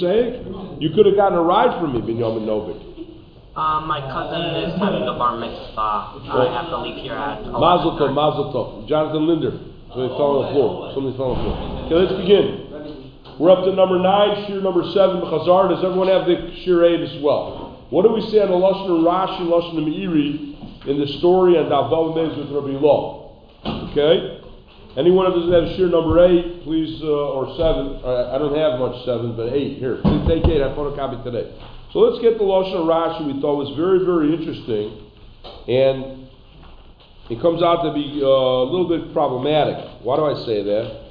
saying? You could have gotten a ride from me, Binyamin Novik. Uh, my cousin is having a bar mitzvah. I have to leave here at 11. Mazel tov, mazel tov. Jonathan Linder. Somebody fell on the floor. Somebody fell on the floor. Okay, let's begin. We're up to number nine, shear number seven, Chazar. Does everyone have the shear eight as well? What do we say on the Lashon Rashi, Lashon Meiri in the story on Davav Mez with Rabbi Lo? Okay? Anyone who doesn't have shear number eight, please, uh, or seven. Uh, I don't have much seven, but eight. Here, please take eight. I photocopied today. So let's get the Lashon Rashi we thought was very, very interesting. And it comes out to be uh, a little bit problematic. Why do I say that?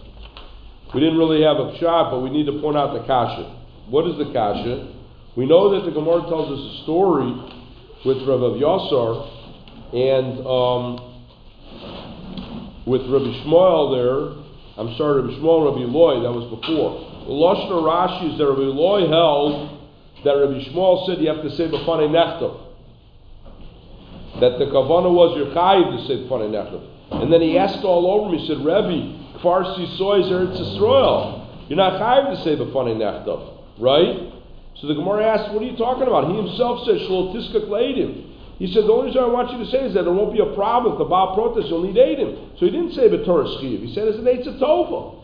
We didn't really have a shot, but we need to point out the kasha. What is the kasha? We know that the Gemara tells us a story with Rabbi Yasar and um, with Rabbi Shmuel there. I'm sorry, Rabbi Shmuel, Rabbi Loy, that was before. The Lashon Rashi is that Rabbi Loy held that Rabbi Shmuel said you have to say b'fanei nechtav. That the kavana was your chayiv to say b'fanei nechtav. And then he asked all over me, he said, Rebbe, kfar sisoy is Eretz Yisrael. You're not chayiv to say b'fanei nechtav, right? So the Gemara asked, what are you talking about? He himself said, shalot tiskak leidim. He said, the only reason I want you to say is that there won't be a problem if the Baal protests, you'll need Adim. So he didn't say B'Torah Schiv. He said it's an Eitzah Tova.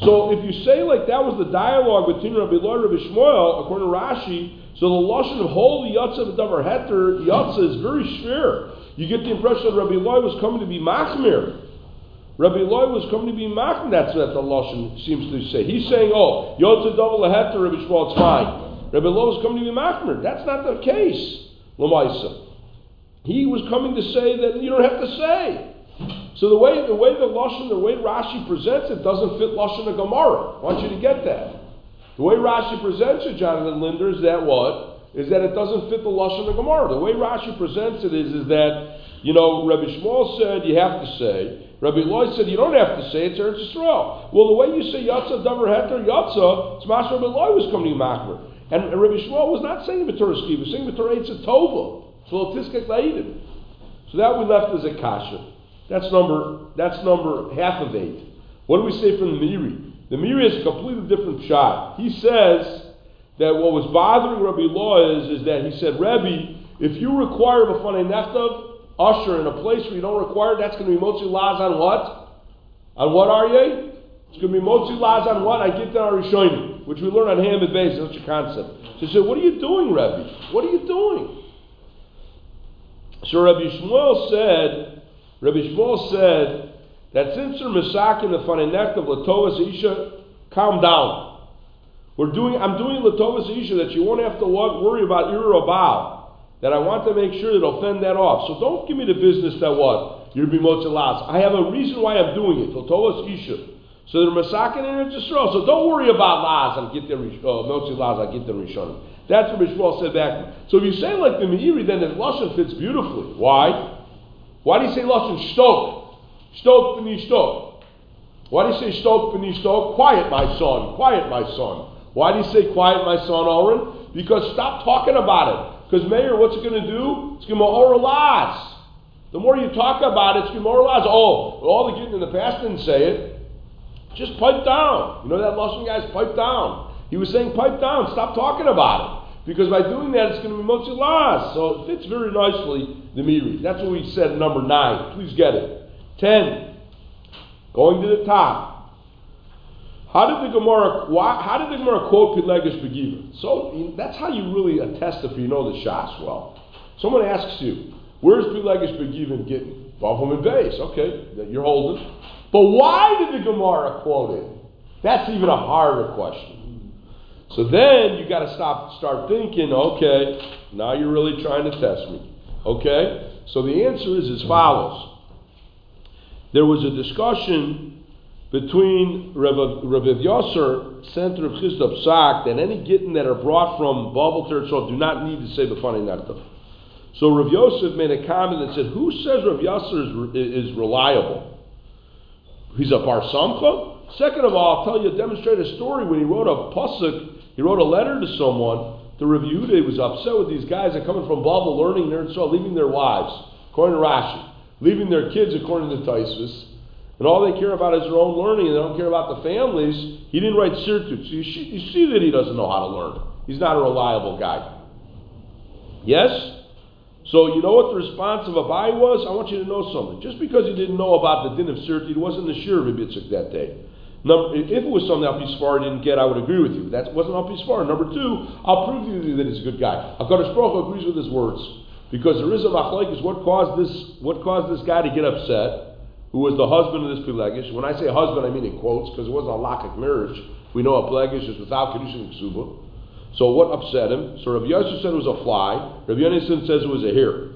So if you say like that was the dialogue between Rabbi Loi and Rabbi Shmuel, according to Rashi, so the lashon of holy yatsa v'davar heter yatsa is very schwer. You get the impression that Rabbi Loi was coming to be machmir. Rabbi Loi was coming to be machmir. That's what the lashon seems to say. He's saying, oh, yatsa double heter, Rabbi Shmuel, it's fine. Rabbi Loi was coming to be machmir. That's not the case. Lamaisa. He was coming to say that you don't have to say. So the way the way the lashon, the way Rashi presents it, doesn't fit lashon of Gemara. I want you to get that. The way Rashi presents it, Jonathan Linder, is that what? Is that it doesn't fit the lashon of Gemara. The way Rashi presents it is, is that you know Rabbi Shmuel said you have to say. Rabbi Lloyd said you don't have to say it's Eretz Yisrael. Well, the way you say Yatza Davar Heter Yatza, it's Mas Rabbi Lloyd was coming to Makmer. And Rabbi Shmuel was not saying B'Torah Ski, he was saying B'Torah Tova. So that we left as a kasha. That's number that's number half of eight. What do we say from the Miri? The Miri is a completely different shot. He says that what was bothering Rabbi Law is, is that he said, Rabbi, if you require a b'fanei neftav, usher in a place where you don't require, that's going to be motzi laz on what? On what are you? It's going to be motzi laz on what? I get that Rishonim, which we learn on Hamid Beis. That's your concept. So he said, what are you doing, Rabbi? What are you doing? So Rabbi Shmuel said, Rabbi Shmuel said that since they're misakin the fanenekt of Latovas Isha, calm down. We're doing, I'm doing Latovas Isha that you won't have to worry about Ir or That I want to make sure that I'll fend that off. So don't give me the business that what? You're be motzilaz. I have a reason why I'm doing it. Latovas Isha. So they're masakin in Israel. So don't worry about laz. I'll get the uh, motzilaz. I'll get the rishonim. That's what Bishwal said back. So if you say like the Meiri, then the Lashon fits beautifully. Why? Why do you say Lashon Shtok? Shtok b'ni Shtok. Why do you say Shtok b'ni Shtok? Quiet, my son. Quiet, my son. Why do you say quiet, my son, Oren? Because stop talking about it. Because Mayor, what's it going to do? It's going to oralize. The more you talk about it, it's going to oralize. Oh, all the getting in the past didn't say it. Just pipe down. You know that Lashon guy's pipe down. He was saying pipe down. Stop talking about it. Because by doing that, it's going to be Motzi Las. So it fits very nicely the Miri. That's what we said number nine. Please get it. Ten. Going to the top. How did the Gemara? Why, how did the Gemara quote Pilegish Begiva? So that's how you really attest if you know the Shas well. Someone asks you, "Where's Pilegish Begiva getting?" Bavum and base. Okay, that you're holding. But why did the Gemara quote it? That's even a harder question. So then you got to stop, start thinking, okay, now you're really trying to test me. Okay? So the answer is as follows. There was a discussion between Rav Yosser, center of Chisda Psak, that any gittin that are brought from Babel Terzol do not need to say the B'fanei Nektav. So Rav Yosef made a comment that said, who says Rav Yosser is, is reliable? He's a Bar Samcha? Second of all, I'll tell you, demonstrate a story when he wrote a pasuk he wrote a letter to someone to review He was upset with these guys that are coming from Babel learning there and so leaving their wives, according to Rashi, leaving their kids according to Taisus, and all they care about is their own learning, and they don't care about the families, he didn't write sirtut. So you, you see that he doesn't know how to learn. He's not a reliable guy. Yes? So you know what the response of Abai was? I want you to know something. Just because he didn't know about the din of sirtut, he wasn't the sure of Ibitzuk that day. Number, if it was something Alpi Sfar didn't get, I would agree with you. That wasn't Alpi Sfar. Number two, I'll prove to you that he's a good guy. HaKadosh Baruch agrees with his words. Because there is a machlekes, what caused this, what caused this guy to get upset, who was the husband of this Pelegish. When I say husband, I mean in quotes, because it wasn't a lackic marriage. We know a Pelegish is without Kedushin and Ksuba. So what upset him? So Rabbi Yosef said it was a fly. Rabbi Yonason says it was a hair.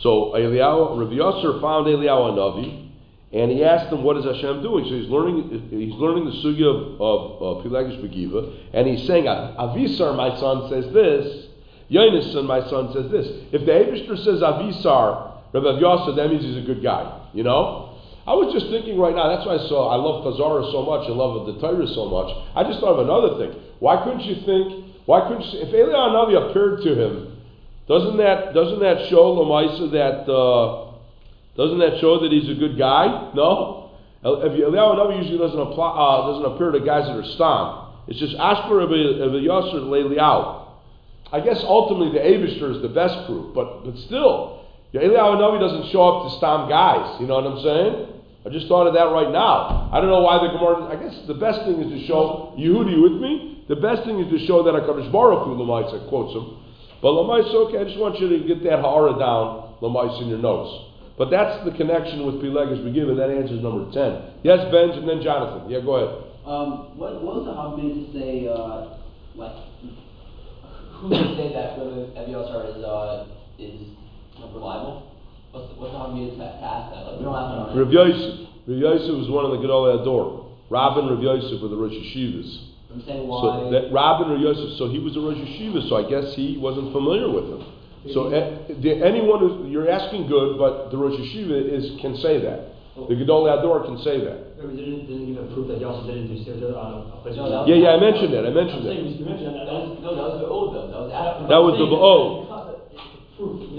So Eliyahu, Rabbi Yosef found Eliyahu Navi, and he asked him, "What is Hashem doing?" So he's learning. He's learning the sugya of, of, of Pelagish Begiva, and he's saying, "Avisar, my son, says this. Yonason, my son, says this. If the Abishter says Avisar, Rabbi Yosef, that means he's a good guy. You know." I was just thinking right now. That's why I saw. I love Chazara so much. I love the Torah so much. I just thought of another thing. Why couldn't you think? Why couldn't you, if Eliyahu Navi appeared to him? Doesn't that doesn't that show Lamaisa that uh, doesn't that show that he's a good guy? No. Eliyahu Navi usually doesn't apply uh, doesn't appear to guys that are stam. It's just Ashkur of Yasser Eliyahu. I guess ultimately the Avishter is the best proof, but but still, Eliyahu Navi doesn't show up to stam guys. You know what I'm saying? I just thought of that right now. I don't know why the Gemara. I guess the best thing is to show Yehudi with me. The best thing is to show that Hakadosh Baruch Hu Lamaisa quotes him. But Lamaisa, okay, I just want you to get that ha'ara down, Lamaisa, in your notes. But that's the connection with Pelegas we give, Begiva. That answers number ten. Yes, Benj, and then Jonathan. Yeah, go ahead. Um, what, what was the husband to say? Uh, like, who would say that whether Eviosar is uh, is reliable? What's the, what's the to, to ask that? Like, we don't have to. Rav Yosef. Rav Yosef was one of the Gedolei Ador. Rabin Rav Yosef were the Rosh Yeshivas. I'm saying why. So that Rabin Rav Yosef, so he was a Rosh Yeshiva, so I guess he wasn't familiar with him. So eh, anyone who you're asking good, but the Rosh Yeshiva is can say that. The Gedolei Ador can say that. Didn't, didn't give a proof that Yosef didn't do Sirta on a place. No, that was- Yeah, yeah, I mentioned that. I mentioned that. that. that was, no, that was the old. That was after. That was the oh.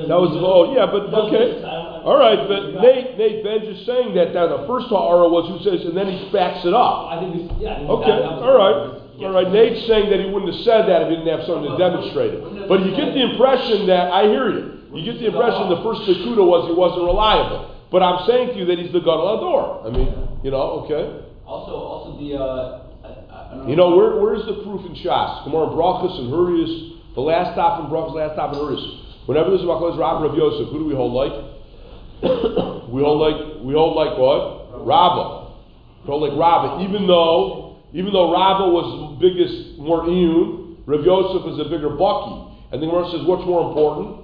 That was the oh yeah, but okay. All right, but Nate Nate Benj is saying that that the first ha'ara was who says, and then he backs it up. I think this, yeah. Okay, that- that was- all right. All right, Nate's saying that he wouldn't have said that if he didn't have something to demonstrate it. But you get the impression that, I hear you, you get the impression the first Nakuda was he wasn't reliable. But I'm saying to you that he's the Gadol Ador. I mean, you know, okay. Also, also the. Uh, I, I don't You know, where, where's the proof in Shas? Gemara Brachas and Hurrius, the last stop in Brachas, last stop in Hurrius. Whenever there's a Machlas Rabbi of Yosef, who do we hold like? we hold like, we hold like what? Rabbah. We hold like Rabbah, even though, even though Rabbah was the biggest, more iyun, Rav Yosef is a bigger bucky. And the Gemara says, what's more important?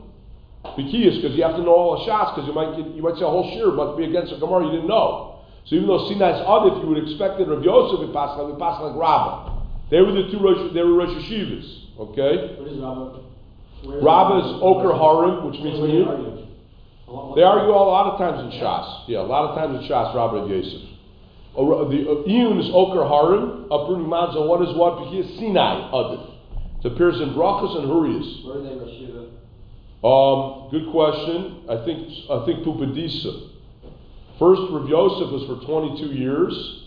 Bikiyas, because you have to know all the shots, because you might get, you might say a whole shir must be against a Gemara you didn't know. So even though Sinai's Adif, you would expect that Rav Yosef would pass like, pass like Rabbah. They were the two Rosh, they were Rosh Yeshivas, okay? What is Rabbah? Where is Rabbah is Oker Harim, which means Where they argue? A lot- they argue all, a lot of times in Shas. Yeah, a lot of times in Shas, Rabbah and Yosef. Uh, The uh, Iyun is Oker Harim, uprooting mountains, and what is what? Bikiyas Sinai Adif. It appears in Brachas and Hurrius. Where are they? Um, good question. I think I think Pumbedisa. First, Rav Yosef was for 22 years,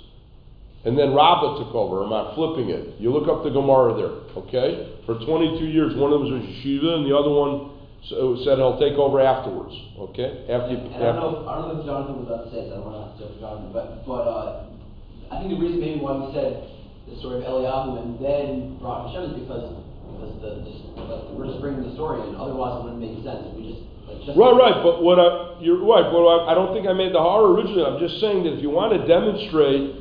and then Rabbah took over. I'm not flipping it. You look up the Gemara there, okay? For 22 years, one of them was yeshiva, and the other one s- said he'll take over afterwards, okay? After you, And I don't after, know, I don't know if Jonathan was about to say this, I don't want to jump Jonathan, but, but, uh, I think the reason maybe why we said the story of Eliyahu and then brought Hashem is because, because the, just, like, we're just bringing the story in, otherwise it wouldn't make sense, we just, like, just. right, right. But what I you're right. But I, I don't think I made the horror originally. I'm just saying that if you want to demonstrate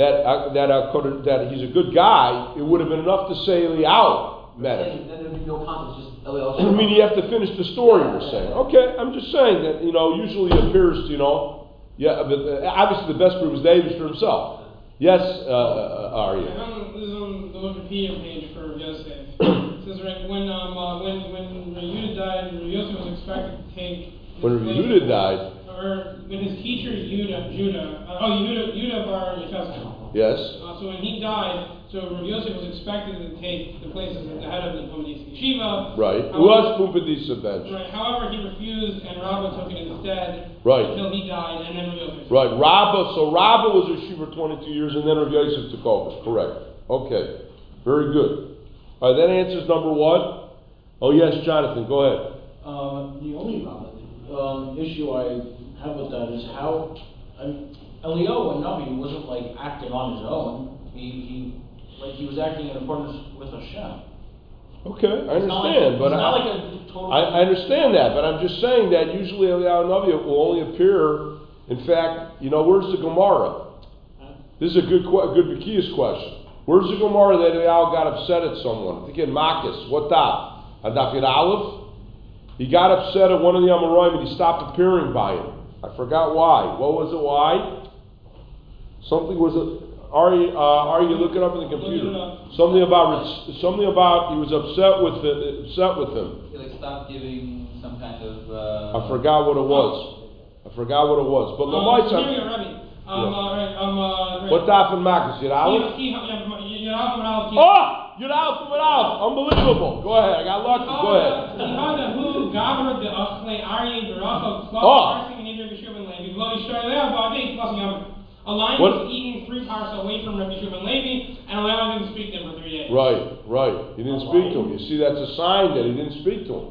that uh, that uh, could- that he's a good guy, it would have been enough to say Eliyahu met him. Then then there'd be no context, just Eliyahu. I mean, you have to finish the story. You're saying, okay? I'm just saying that you know usually it appears, you know, yeah. But uh, obviously, the best proof is David for himself. Yes, uh, uh, Arya. found this is on the Wikipedia page for Yosef. it says right when um uh, when when Yehuda died, Yosef was expected to take. When place. Died, Or when his teacher Yehuda, Judah, uh, oh Yehuda, Yehuda bar Yechezkel. yes. Uh, so when he died, So Rav Yosef was expected to take the place as the head of the Pumbedisa Yeshiva. Right. It However- was Pumbedisa bench. Right, however, he refused and Rabbah took it instead. Right. Until he died, and then Rav Yosef. Right. Rabbah, so Rabbah was a Yeshiva 22 years, and then Rav Yosef took over. Correct. Okay. Very good. All right, that answers number one. Oh, yes, Jonathan, go ahead. Uh, the only, um, issue I have with that is how, I mean, Eliyahu Navi wasn't like acting on his own. He, he, like, he was acting in accordance with Hashem. Okay, I It's not like- understand, but I, like total. I, I understand that, but I'm just saying that usually Eliyahu Navi will only appear, in fact, you know, where's the Gemara? This is a good, a good Zacchaeus question. Where's the Gemara that Eliyahu got upset at someone? I think in Makis. What daf Yud Aleph? He got upset at one of the Amoraim and he stopped appearing by him. I forgot why. What was it? Why? Something was it? Are you, uh, are you looking up in the computer? Look it up. Something about something about he was upset with it, upset with him. He like stopped giving some kind of. Uh, I forgot what it was. I forgot what it was. But Um, Lamaisa, here we go, Rabbi. Um, Yeah. uh, right, um, uh, right. what daf in Makis? Yud Aleph? Oh! You're out from it out! Unbelievable! Go ahead, I got lucky. Go ahead. Jihada who gabra de achle Arye beracha Oh. Klal parsing and Idr B'Shuv and Levi. V'lo yisrael leah ba'adei plus yom. A lion What- was eating three parts away from Rabbi and Levi, and allowing him to speak to him for three days. Right, right. He didn't speak to him. You see, that's a sign that he didn't speak to him.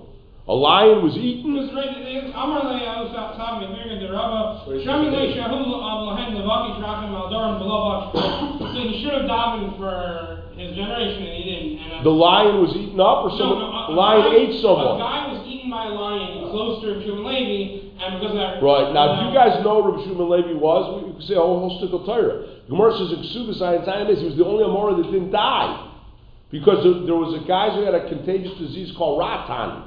A lion was eaten. Because right, they- Amar le Yahu Sa- Savi, Mirga de Rabba, Shami le Shahu Lohen Levaki Drachim Aldoran Belovak. So he should have davened for his generation, and he didn't. And, uh, The lion was eaten up, or No, someone, no, a- the a lion guy- ate someone. A guy was eaten by a lion close to Shub and Levi, and because of that. Right, now, uh, you guys know who Rabbi Shimon Levi was? We could say a whole, whole stick of Torah. Gemara says in Ksubas Ayin Tainabes, he was the only Amora that didn't die. Because there, was a guy who had a contagious disease called Ratan.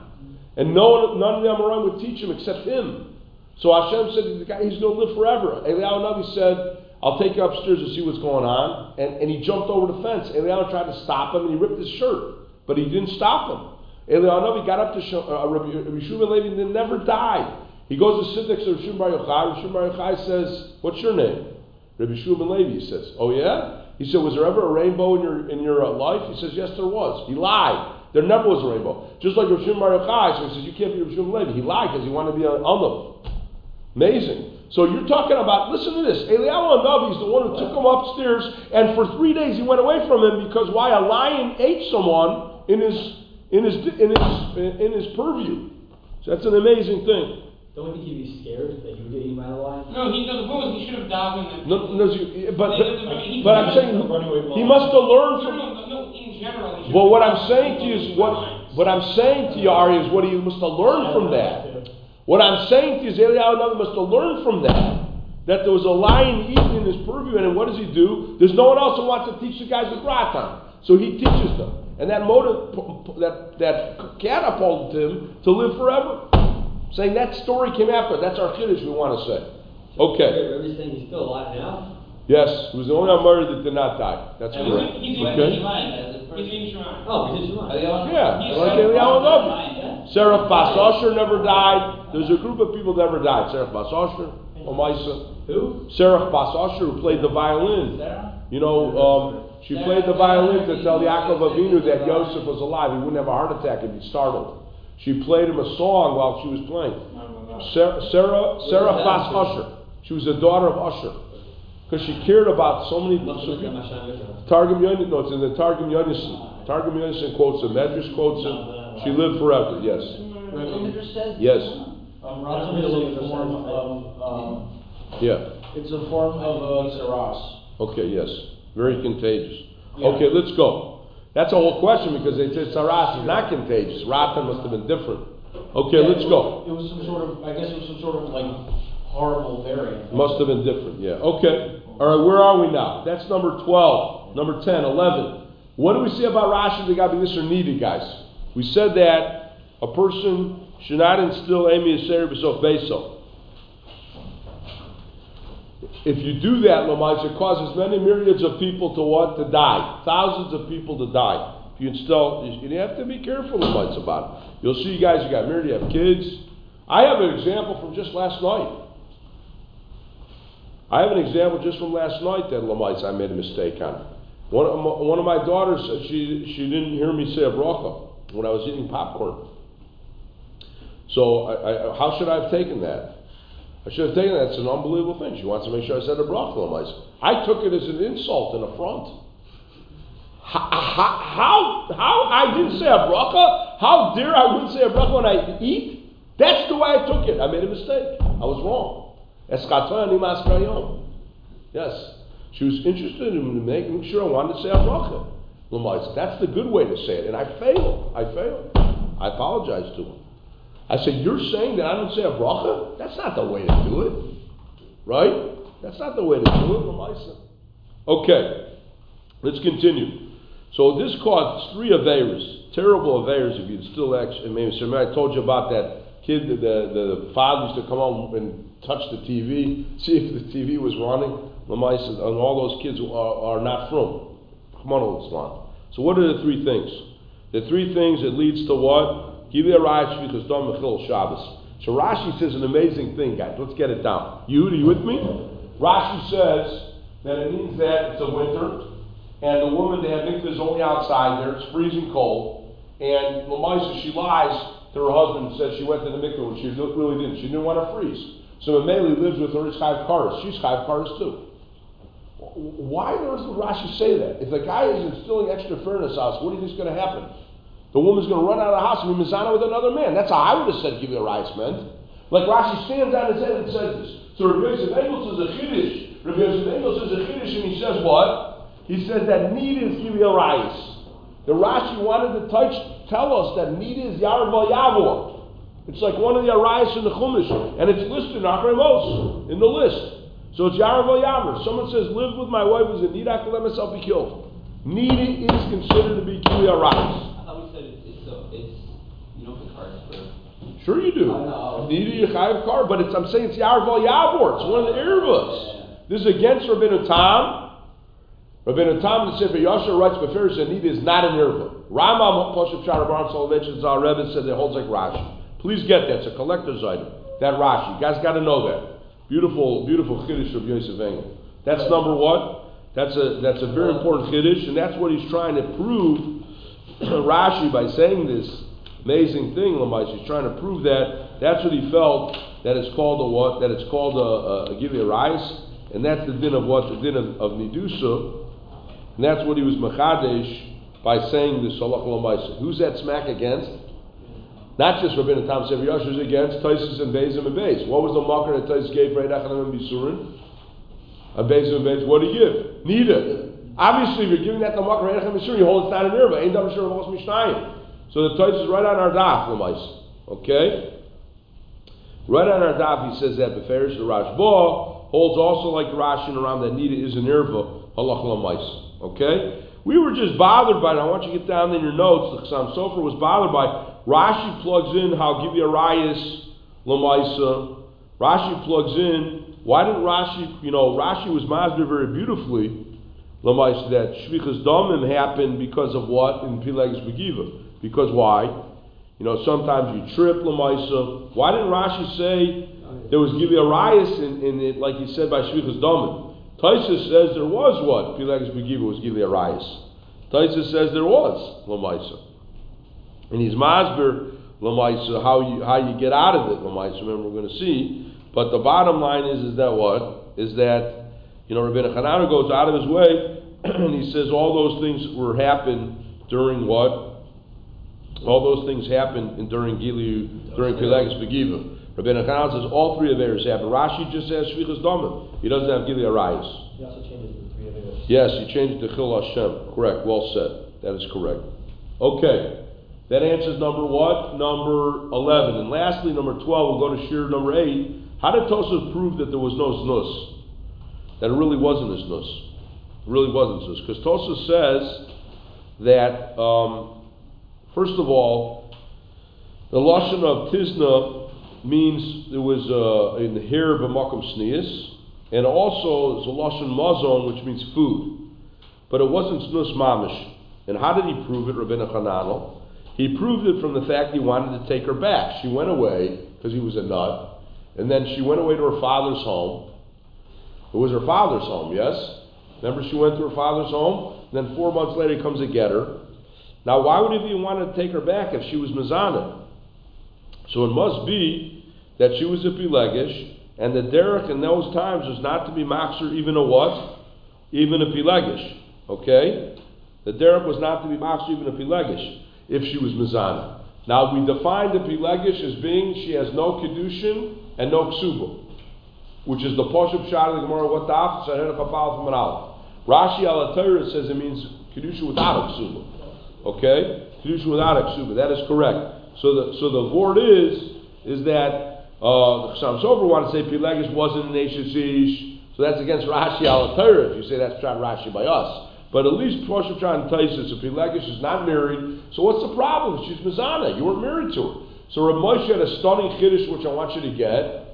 And no one, none of the Amorim would teach him except him. So Hashem said, the guy, he's going to live forever. Eliyahu Navi said, I'll take you upstairs to see what's going on. And, and he jumped over the fence. Eliyahu tried to stop him and he ripped his shirt. But he didn't stop him. Eliyahu Navi got up to Sh- uh, Rabbi, Rabbi Shimon Levi and never died. He goes to next to Rabbi Shimon Bar Yochai. Shimon Bar Yochai says, What's your name? Rabbi Shimon Levi says, Oh yeah? He said, Was there ever a rainbow in your in your uh, life? He says, Yes, there was. He lied. There never was a rainbow. Just like Rabbi Shimon Bar Yochai, so he says, You can't be Rabbi Shimon Levi. He lied because he wanted to be an Ulam. Amazing. So you're talking about, listen to this. Eliyahu Navi is the one who took him upstairs, and for three days he went away from him because why? A lion ate someone in his in his in his in his purview. So that's an amazing thing. Don't you think he'd be scared that he would get eaten by the lion? No, he, no, the point was he should have davened and. No, no, you- but, They- they- but, but I'm saying he must have learned from. no, no, no, in general. Well, what I'm saying to you is what what I'm saying to you, Ari, is what he must have learned from that. What I'm saying to you is Eliyahu Navi must have learned from that. That there was a lion eating in his purview, and what does he do? There's no one else who wants to teach the guys with Ratan. So he teaches them. And that motive that that catapulted him to live forever. Saying that story came after. That's our kiddush we want to say. Okay. Everything is still alive now? Yes, he was the only Amari that did not die. That's And correct. he's in- Okay. He's in. Oh, he's alive. Yeah, He's like Eliyahu Navi. Yeah. Serach Bas Asher never died. There's a group of people that never died. Serach Bas Asher, Omaisa. Who? Serach Bas who played the violin. Sarah? You know, um, she played the violin to tell Yaakov Avinu that Yosef was alive. He wouldn't have a heart attack if he startled. She played him a song while she was playing. Sarah, Sarah, Sarah Bas Asher. She was the daughter of Usher. Because she cared about so many Must so have been people. Mashan Targum Yonis, no, it's in the Targum Yonis. Targum Yonis quotes him. Medrash quotes him. She lived forever, yes. Yes. Um, is a form of, um, Yeah. it's a form of, uh, Saras. Okay, yes. Very contagious. Yeah. Okay, let's go. That's a whole question because they said Saras is not contagious. Ratan must have been different. Okay, Yeah, let's go. It was some sort of, I guess it was some sort of like horrible variant. Must have been different, yeah. Okay. All right, where are we now? That's number 12, number 10, 11. What do we say about Rashi? They got to be this or needed, guys. We said that a person should not instill Amy Aser B'Sof Beso. If you do that, Lamais, it causes many myriads of people to want To die. Thousands of people to die. If you install, you have to be careful, Lamais, about it. You'll see, you guys, you got married, you have kids. I have an example from just last night. I have an example just from last night that Lamites I made a mistake on. One of, my, one of my daughters said she, she didn't hear me say a bracha when I was eating popcorn. So I, I, how should I have taken that? I should have taken that. It's an unbelievable thing. She wants to make sure I said a bracha. I took it as an insult and affront. How, how, how I didn't say a bracha? How dare I wouldn't say a bracha when I eat? That's the way I took it. I made a mistake. I was wrong. Yes. She was interested in making sure I wanted to say a bracha. That's the good way to say it. And I failed. I failed. I apologize to him. I said, You're saying that I don't say a bracha? That's not the way to do it. Right? That's not the way to do it. Lamaisa. Okay. Let's continue. So this caused three Averas, terrible Averas if you'd still actually, maybe, I told you about that kid, the, the, the father used to come home and touch the TV, see if the TV was running. Lamaisa, and all those kids are, are not from. On, Islam. So what are the three things? The three things that leads to what? Give me a Rashi because Dom Mechil Shabbos. So Rashi says an amazing thing, guys. Let's get it down. You, are you with me? Rashi says that it means that it's a winter, and the woman, they have mikvahs only outside there, it's freezing cold, and Lamaisa, she lies to her husband and says she went to the mikvah when she really didn't. She didn't want to freeze. So Mameli lives with her, is Chayv cars. She's Chayv cars too. Why does Rashi say that? If the guy is instilling extra fairness on what do you think is going to happen? The woman's going to run out of the house and be mizana with another man. That's how I would have said give you a rice meant. Like Rashi stands on his head and says this. So Rabbi Yosef Engels is a chiddush. Rabbi Yosef Engels is a chiddush and he says what? He says that need is give you a rice. The Rashi wanted to touch, tell us that need is yarval yavor. It's like one of the arayas in the Chumash, and it's listed in Achremos, in the list. So it's Yarav Yaver. Someone says, live with my wife is a need, I can let myself be killed. Need is considered to be Kili Arayas. I thought we said it's, it's, a, it's you don't get cards for. Sure you do. Need a chayiv car, but it's, I'm saying it's Yarval Yavor. It's one of the Irvas. This is against Rabbeinu Tam. Rabbeinu Tam, the Sefer Yasher writes, Beferis and need is not an Irva. Rambam Poshav Sharabar Soloveitch Zal Rebbe says it holds like Rashi. Please get that. It's a collector's item. That Rashi. You guys got to know that. Beautiful, beautiful chiddush of Yosef Engel. That's number one. That's a that's a very important chiddush, and that's what he's trying to prove. Rashi by saying this amazing thing, Lamais, he's trying to prove that that's what he felt that it's called a what? That it's called a, a, a give you a rice, and that's the din of what the din of, of nidusa, and that's what he was machadesh by saying this salach Lamais. Who's that smack against? Not just Rabbeinu Tam Sefer Yosher is against Toisus and Bezim and Bez. What was the marker that Toisus gave for Eidachanam and Bisurin? A Bezim and Bez. What do you give? Neither. Obviously, if you're giving that to marker Eidachanam and you hold it's not an Irva. Ain't Davar Shur Mishnayim. So the Toisus is right on our daf, Lamais. Okay? Right on our daf, he says that Beferish the Rashba holds also like Rashi and around that Nida is an Irva, Halach Lamais. Okay? We were just bothered by it. I want you to get down in your notes. The Chassam Sofer was bothered by it. Rashi plugs in how give you a Lamaisa. Rashi plugs in. Why didn't Rashi, you know, Rashi was masbir very beautifully, Lamaisa, that Shvichas Damim happened because of what? In Pileges Begiva. Because why? You know, sometimes you trip Lamaisa. Why didn't Rashi say there was a in, in it, like he said by Shvichas Damim? Taisa says there was what? Pileges Begiva was a Taisa says there was Lamaisa. And he's masber lamaisa how you how you get out of it lamaisa. Remember, we're going to see. But the bottom line is is that what is that you know Rabbi Hanana goes out of his way and he says all those things were happen during what all those things happened in, during Gilu during Pilagus Begiva. Rabbi Hanana says all three of theirs happened. Rashi just says Shvichas Domim. He doesn't have Gilu Arayas. He also changes the three of it. Yes, he changed it to Chil Hashem. Correct. Well said. That is correct. Okay. That answers number what? Number 11. And lastly, number 12, we'll go to Shir number 8. How did Tosaf prove that there was no znus? That it really wasn't a znus. It really wasn't znus. Because Tosaf says that, um, first of all, the Lashon of Tizna means there was uh, in the hair of a Makam Sneas, and also it's a Lashon Mazon, which means food. But it wasn't znus mamish. And how did he prove it, Rabbeinu Hananel? He proved it from the fact he wanted to take her back. She went away because he was a nut, and then she went away to her father's home. It was her father's home, yes? Remember, she went to her father's home? then four months later he comes to get her. Now, why would he want to take her back if she was Mizana? So it must be that she was a Pilegish, and the derech in those times was not to be Makser even a what? Even a Pilegish. Okay? The derech was not to be Makser even a Pilegish if she was Mizana. Now, we define the Pilegish as being she has no Kedushin and no Ksuba which is the Poshup Shad of the Gemara, what the daf, Sahel Chapal from an. Rashi al Torah says it means Kedusha without a ksuba. Okay? Kedusha without a ksuba. That is correct. So the, so the word is, is that, uh, Chassam Sofer want to say Pilegish wasn't an Ish, so that's against Rashi al Torah if you say that's Pshat Rashi by us. But at least Shad and Taisus, if Pilegish is not married, so what's the problem? She's Mizana. You weren't married to her. So Rav Moshe had a stunning Kiddush which I want you to get.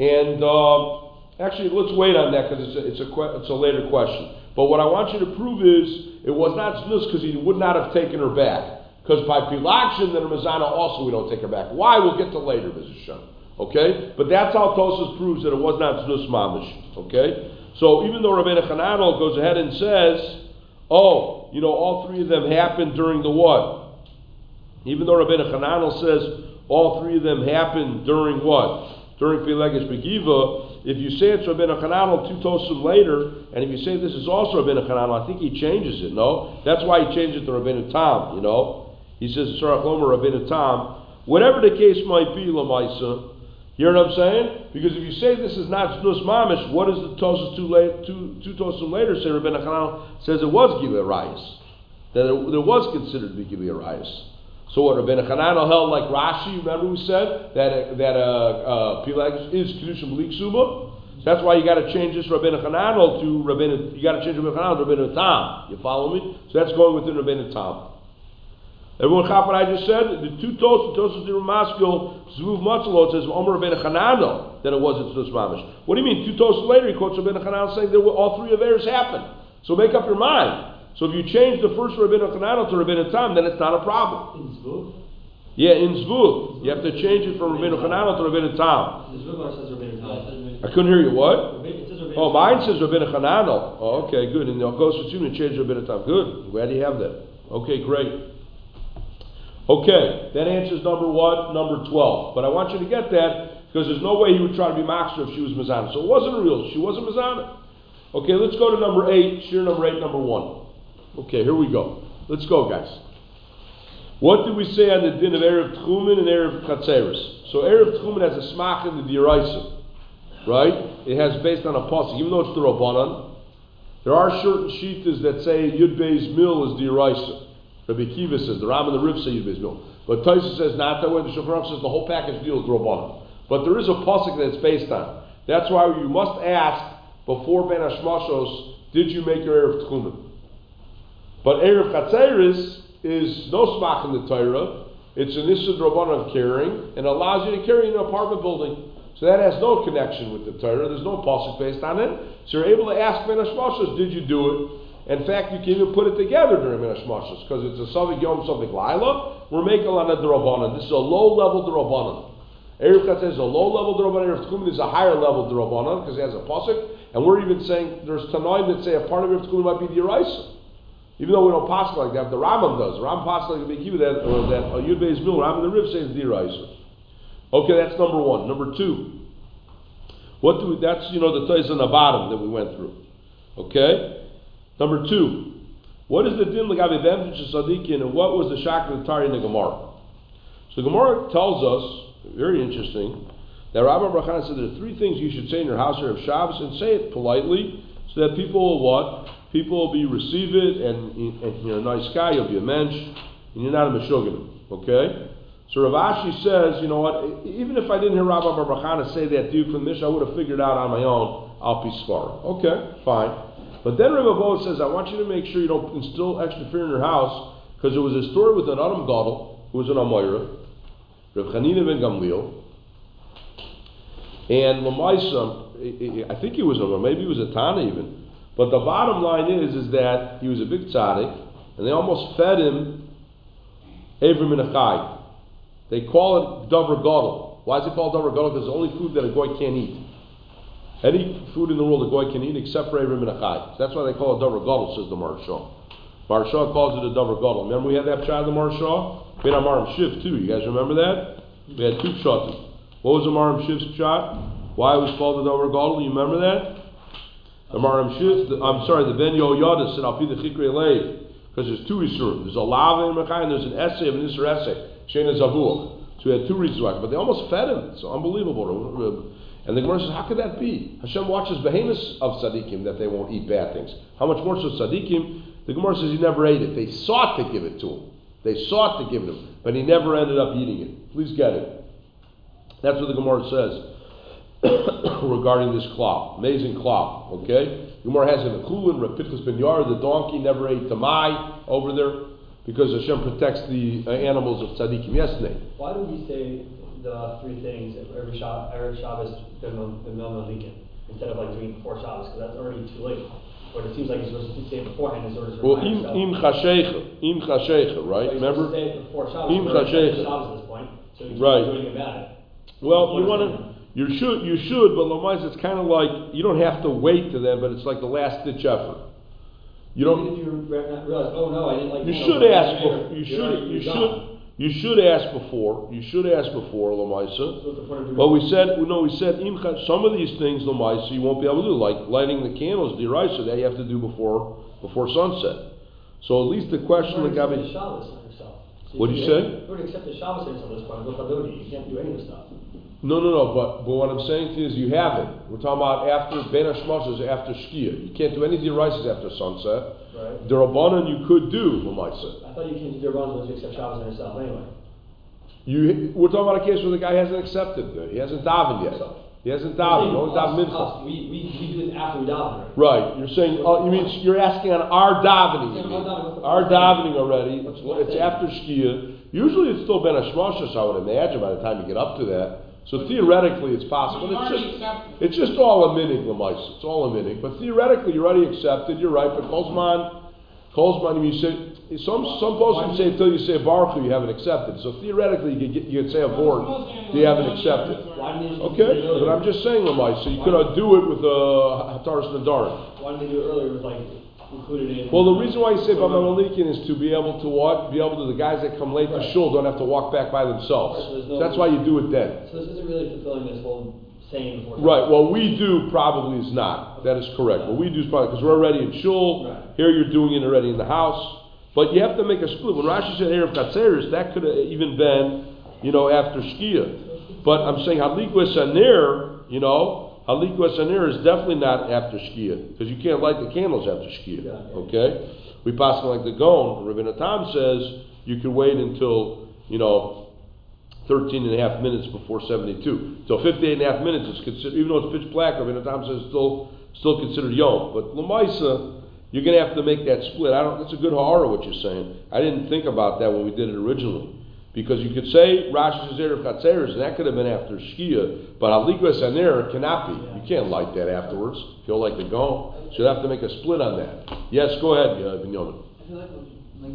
And uh, actually, let's wait on that because it's a, it's, a it's a later question. But what I want you to prove is it was not znus because he would not have taken her back. Because by pilakshin, then Ramazana also we don't take her back. Why? We'll get to later, Mrs. Shem. Okay? But that's how Tosus proves that it was not znus mamish. Okay? So even though Rabbeinu Chananel goes ahead and says, oh, you know, all three of them happened during the what? Even though Rabbeinu Chananel says all three of them happened during what? during Pileges Begiva, if you say it's Rabbeinu Chananel two tosim later, and if you say this is also Rabbeinu Chananel, I think he changes it, no? That's why he changed it to Rabbeinu Tam, you know? He says, Sarach Lomer Rabbeinu Tam. Whatever the case might be, Lamaisa, you know what I'm saying? Because if you say this is not Snus Mamish, what does the Tosus two, late, two, two later say? Rabbeinu Chananel says it was Gilead Rayas. That it, it was considered to be Gilead Rayas. So what Rabbeinu Chananel held like Rashi, remember who said that that uh, uh, Pilag is Kedusha Blik? That's why you got to change this Rabbeinu Chananel to Rabbeinu. You got to change Rabbeinu Chananel to Rabbeinu Tam. You follow me? So that's going within Rabbeinu Tam. Everyone caught what I just said? The two toast, the toast of the Ramaskil, Zvuv Matzalot says Omer Rabbeinu Chananel that it wasn't Tzus Mamish. What do you mean? Two toasts later, he quotes Rabbeinu Chananel saying that all three of theirs happened. So make up your mind. So if you change the first Rabbeinu Chananel to Rabbeinu Tam, then it's not a problem. In Zvug? Yeah, in Zvug. You have to change it from Rabbeinu Chananel to Rabbeinu Tam. The Zvug says Rabbeinu Tam. I couldn't hear you. What? Rabbeinu- It says Rabbeinu Oh, mine says Rabbeinu Chananel. Oh, okay, good. And it goes to soon and change Rabbeinu Tam. Good. I'm glad you have that. Okay, great. Okay, that answers number what? Number 12. But I want you to get that because there's no way he would try to be Maxer if she was Mizana. So it wasn't real. She wasn't Mizana. Okay, let's go to number 8. Sheer number 8, number 1. Okay, here we go. Let's go, guys. What did we say on the din of Erev Tchumen and Erev Chatzeris? So Erev Tchumen has a smach in the Diraisa, right? It has based on a pasuk, even though it's the Rabbanan. There are certain shitas that say Yud Beis Mil is Diraisa. Rabbi Kiva says, the Ram and the Rif say Yud Beis Mil. But Taisa says not that way. The Shulchan says the whole package deals with Rabbanan. But there is a pasuk that it's based on. That's why you must ask before Ben Hashmashos, did you make your Erev Tchumen? But Erev Chatzeris is no smach in the Torah. It's an Issa Rabban of carrying and allows you to carry in an apartment building. So that has no connection with the Torah. There's no pasuk based on it. So you're able to ask Ben Hashmashos, did you do it? In fact, you can even put it together during Ben Hashmashos because it's a Savik Yom Savik Laila. We're making a Durabanan. This is a low level Durabanan. Erev Chatzeris is a low level Durabanan. Erev Tchumen is a higher level Durabanan because it has a pasuk. And we're even saying there's Tanoim that say a part of Erev Tchumen might be the Yeraisa. Even though we don't pass like that, the Rambam does. The Rambam pass like a big that that a Yud Beis Mil. Rambam the Riv says Diraisa. Okay, that's number one. Number two. What do we, that's you know the tais on the bottom that we went through. Okay. Number two. What is the din legabe bemtish sadikin and what was the shakla tari in the Gemara? So the Gemara tells us very interesting that Rabbi Brachan said there are three things you should say in your house or of Shabbos and say it politely so that people will what people will be receive it, and, and you're a nice guy, you'll be a mensch, and you're not a meshuggah. Okay? So Rav Ashi says, you know what, even if I didn't hear Rabbi Barachana say that to you from Mishnah, I would have figured out on my own, I'll be smart. Okay, fine. But then Rabbi Bo says, I want you to make sure you don't instill extra fear in your house, because there was a story with an Adam Gadol, who was an Amoira, Rav Chanina ben Gamliel, and Lamaisa, I think he was a, maybe he was a Tana even, but the bottom line is, is that he was a big tzaddik, and they almost fed him Avram in Achai. They call it Dover Gadol. Why is it called Dover Gadol? Because it's the only food that a goy can't eat. Any food in the world a goy can eat except for Avram in Achai. That's why they call it Dover Gadol, says the Marshal. Marsha calls it a davar gadol. Remember we had that shot of the Marsha? We had Maharam Shif too. You guys remember that? We had two shots. What was Amarim Shiv's shot? Why it was called a davar gadol? You remember that? The Maharam Shif, I'm sorry, the Ben Yoyada said, I'll be the Chikre Lev. Because there's two Isurim. There's a lava in Mechai and there's an essay of an Isur essay. Shena Zavuach. So we had two reasons why. But they almost fed him. It's unbelievable. And the Gemara says, how could that be? Hashem watches behemoths of tzaddikim that they won't eat bad things. How much more so tzaddikim? The Gemara says he never ate it. They sought to give it to him. They sought to give it to him. But he never ended up eating it. Please get it. That's what the Gemara says regarding this cloth. Amazing cloth, okay? Gemara has in the Kulin, Rabbi Pinchas ben Yair, the donkey never ate tamai over there because Hashem protects the uh, animals of tzaddikim. Yes, Nate? Why do we say the three things every Shabbos, every Shabbos, B'mel instead of like doing four Shabbos? Because that's already too late. But it seems like you're supposed to say it beforehand in order to Well, im, im chashecha, im chashecha, right? Remember? to say it before Shabbos. Im chashecha. Shabbos at this point, so Right. doing about it. Well, you want to, you should, you should, but Lamais, it's kind of like, you don't have to wait to then, but it's like the last ditch effort. You don't, if you realize, oh no, I didn't like. You should ask, no, bef- you should, you should, you should ask before, you should ask before, Lamaisa. What's the point of doing But we said, no, we said, some of these things, Lamaisa, you won't be able to do, like lighting the candles, deraisa, that you have to do before, before sunset. So at least the question, You like, already I accepted mean, Shabbos on yourself. So What'd you say? You already accepted Shabbos on this Chadodi, you can't do any of this stuff. No, no, no, but, but what I'm saying to you is you have it. We're talking about after, Ben Hashmosh is after Shkia. You can't do any deraisas after sunset. Right. The Rabbanan you could do, Lamaisa. I thought you can't do runs once you accept Shabbos on yourself anyway. You, we're talking about a case where the guy hasn't accepted, uh, he hasn't davened yet. He hasn't davened, he only davened We, we, we do this after we daven. right? Right, you're saying, oh, you mean, you're asking on our davening, our davening. Already, it's, it's after Shkia. Usually it's still Ben Hashmashas, I would imagine, by the time you get up to that. So theoretically, it's possible, it's just, it's just all a minig, Lamais, it's all a minig. But theoretically, you're already accepted, you're right, but Kolzman, Kolzman, you say, some, some poskim say until you say Baruch you haven't accepted. So theoretically, you could get, you could say a board, you haven't accepted. Why didn't they just Okay, but I'm just saying, Lamai, so you could do it with uh, Hataras Nadarim. Why didn't they do it earlier with like? Well, the reason why you say Bamalikin is to be able to what? Be able to, the guys that come late to Right. shul don't have to walk back by themselves. Right, so no- That's why you do it then. So this isn't really fulfilling this whole saying before. Right, what we do probably is not. That is correct. What we do is probably, because we're already in shul, Right. here you're doing it already in the house. But you have to make a split. When Rashi said Erev Katzeris, that could have even been, you know, after Shkia. But I'm saying Halikwa Sanir, you know, Halikwa Sanir is definitely not after Shkia, because you can't light the candles after Shkia, Yeah, okay? We pass like the Gon. Rabbi Tam says you can wait until, you know, 13 and a half minutes before 72. So 58 and a half minutes is considered, even though it's pitch black, Rabbi Tam says still, still considered Yom. But Lamaisa, you're going to have to make that split. I don't, that's a good horror what you're saying. I didn't think about that when we did it originally. Because you could say Rashi says Erev Chatzeres, and that could have been after Shkia, but Halikwa Saner cannot be. You can't light that afterwards. Feel like the go. So you have to make a split on that. Yes, go ahead, uh, Binyamin. I feel like,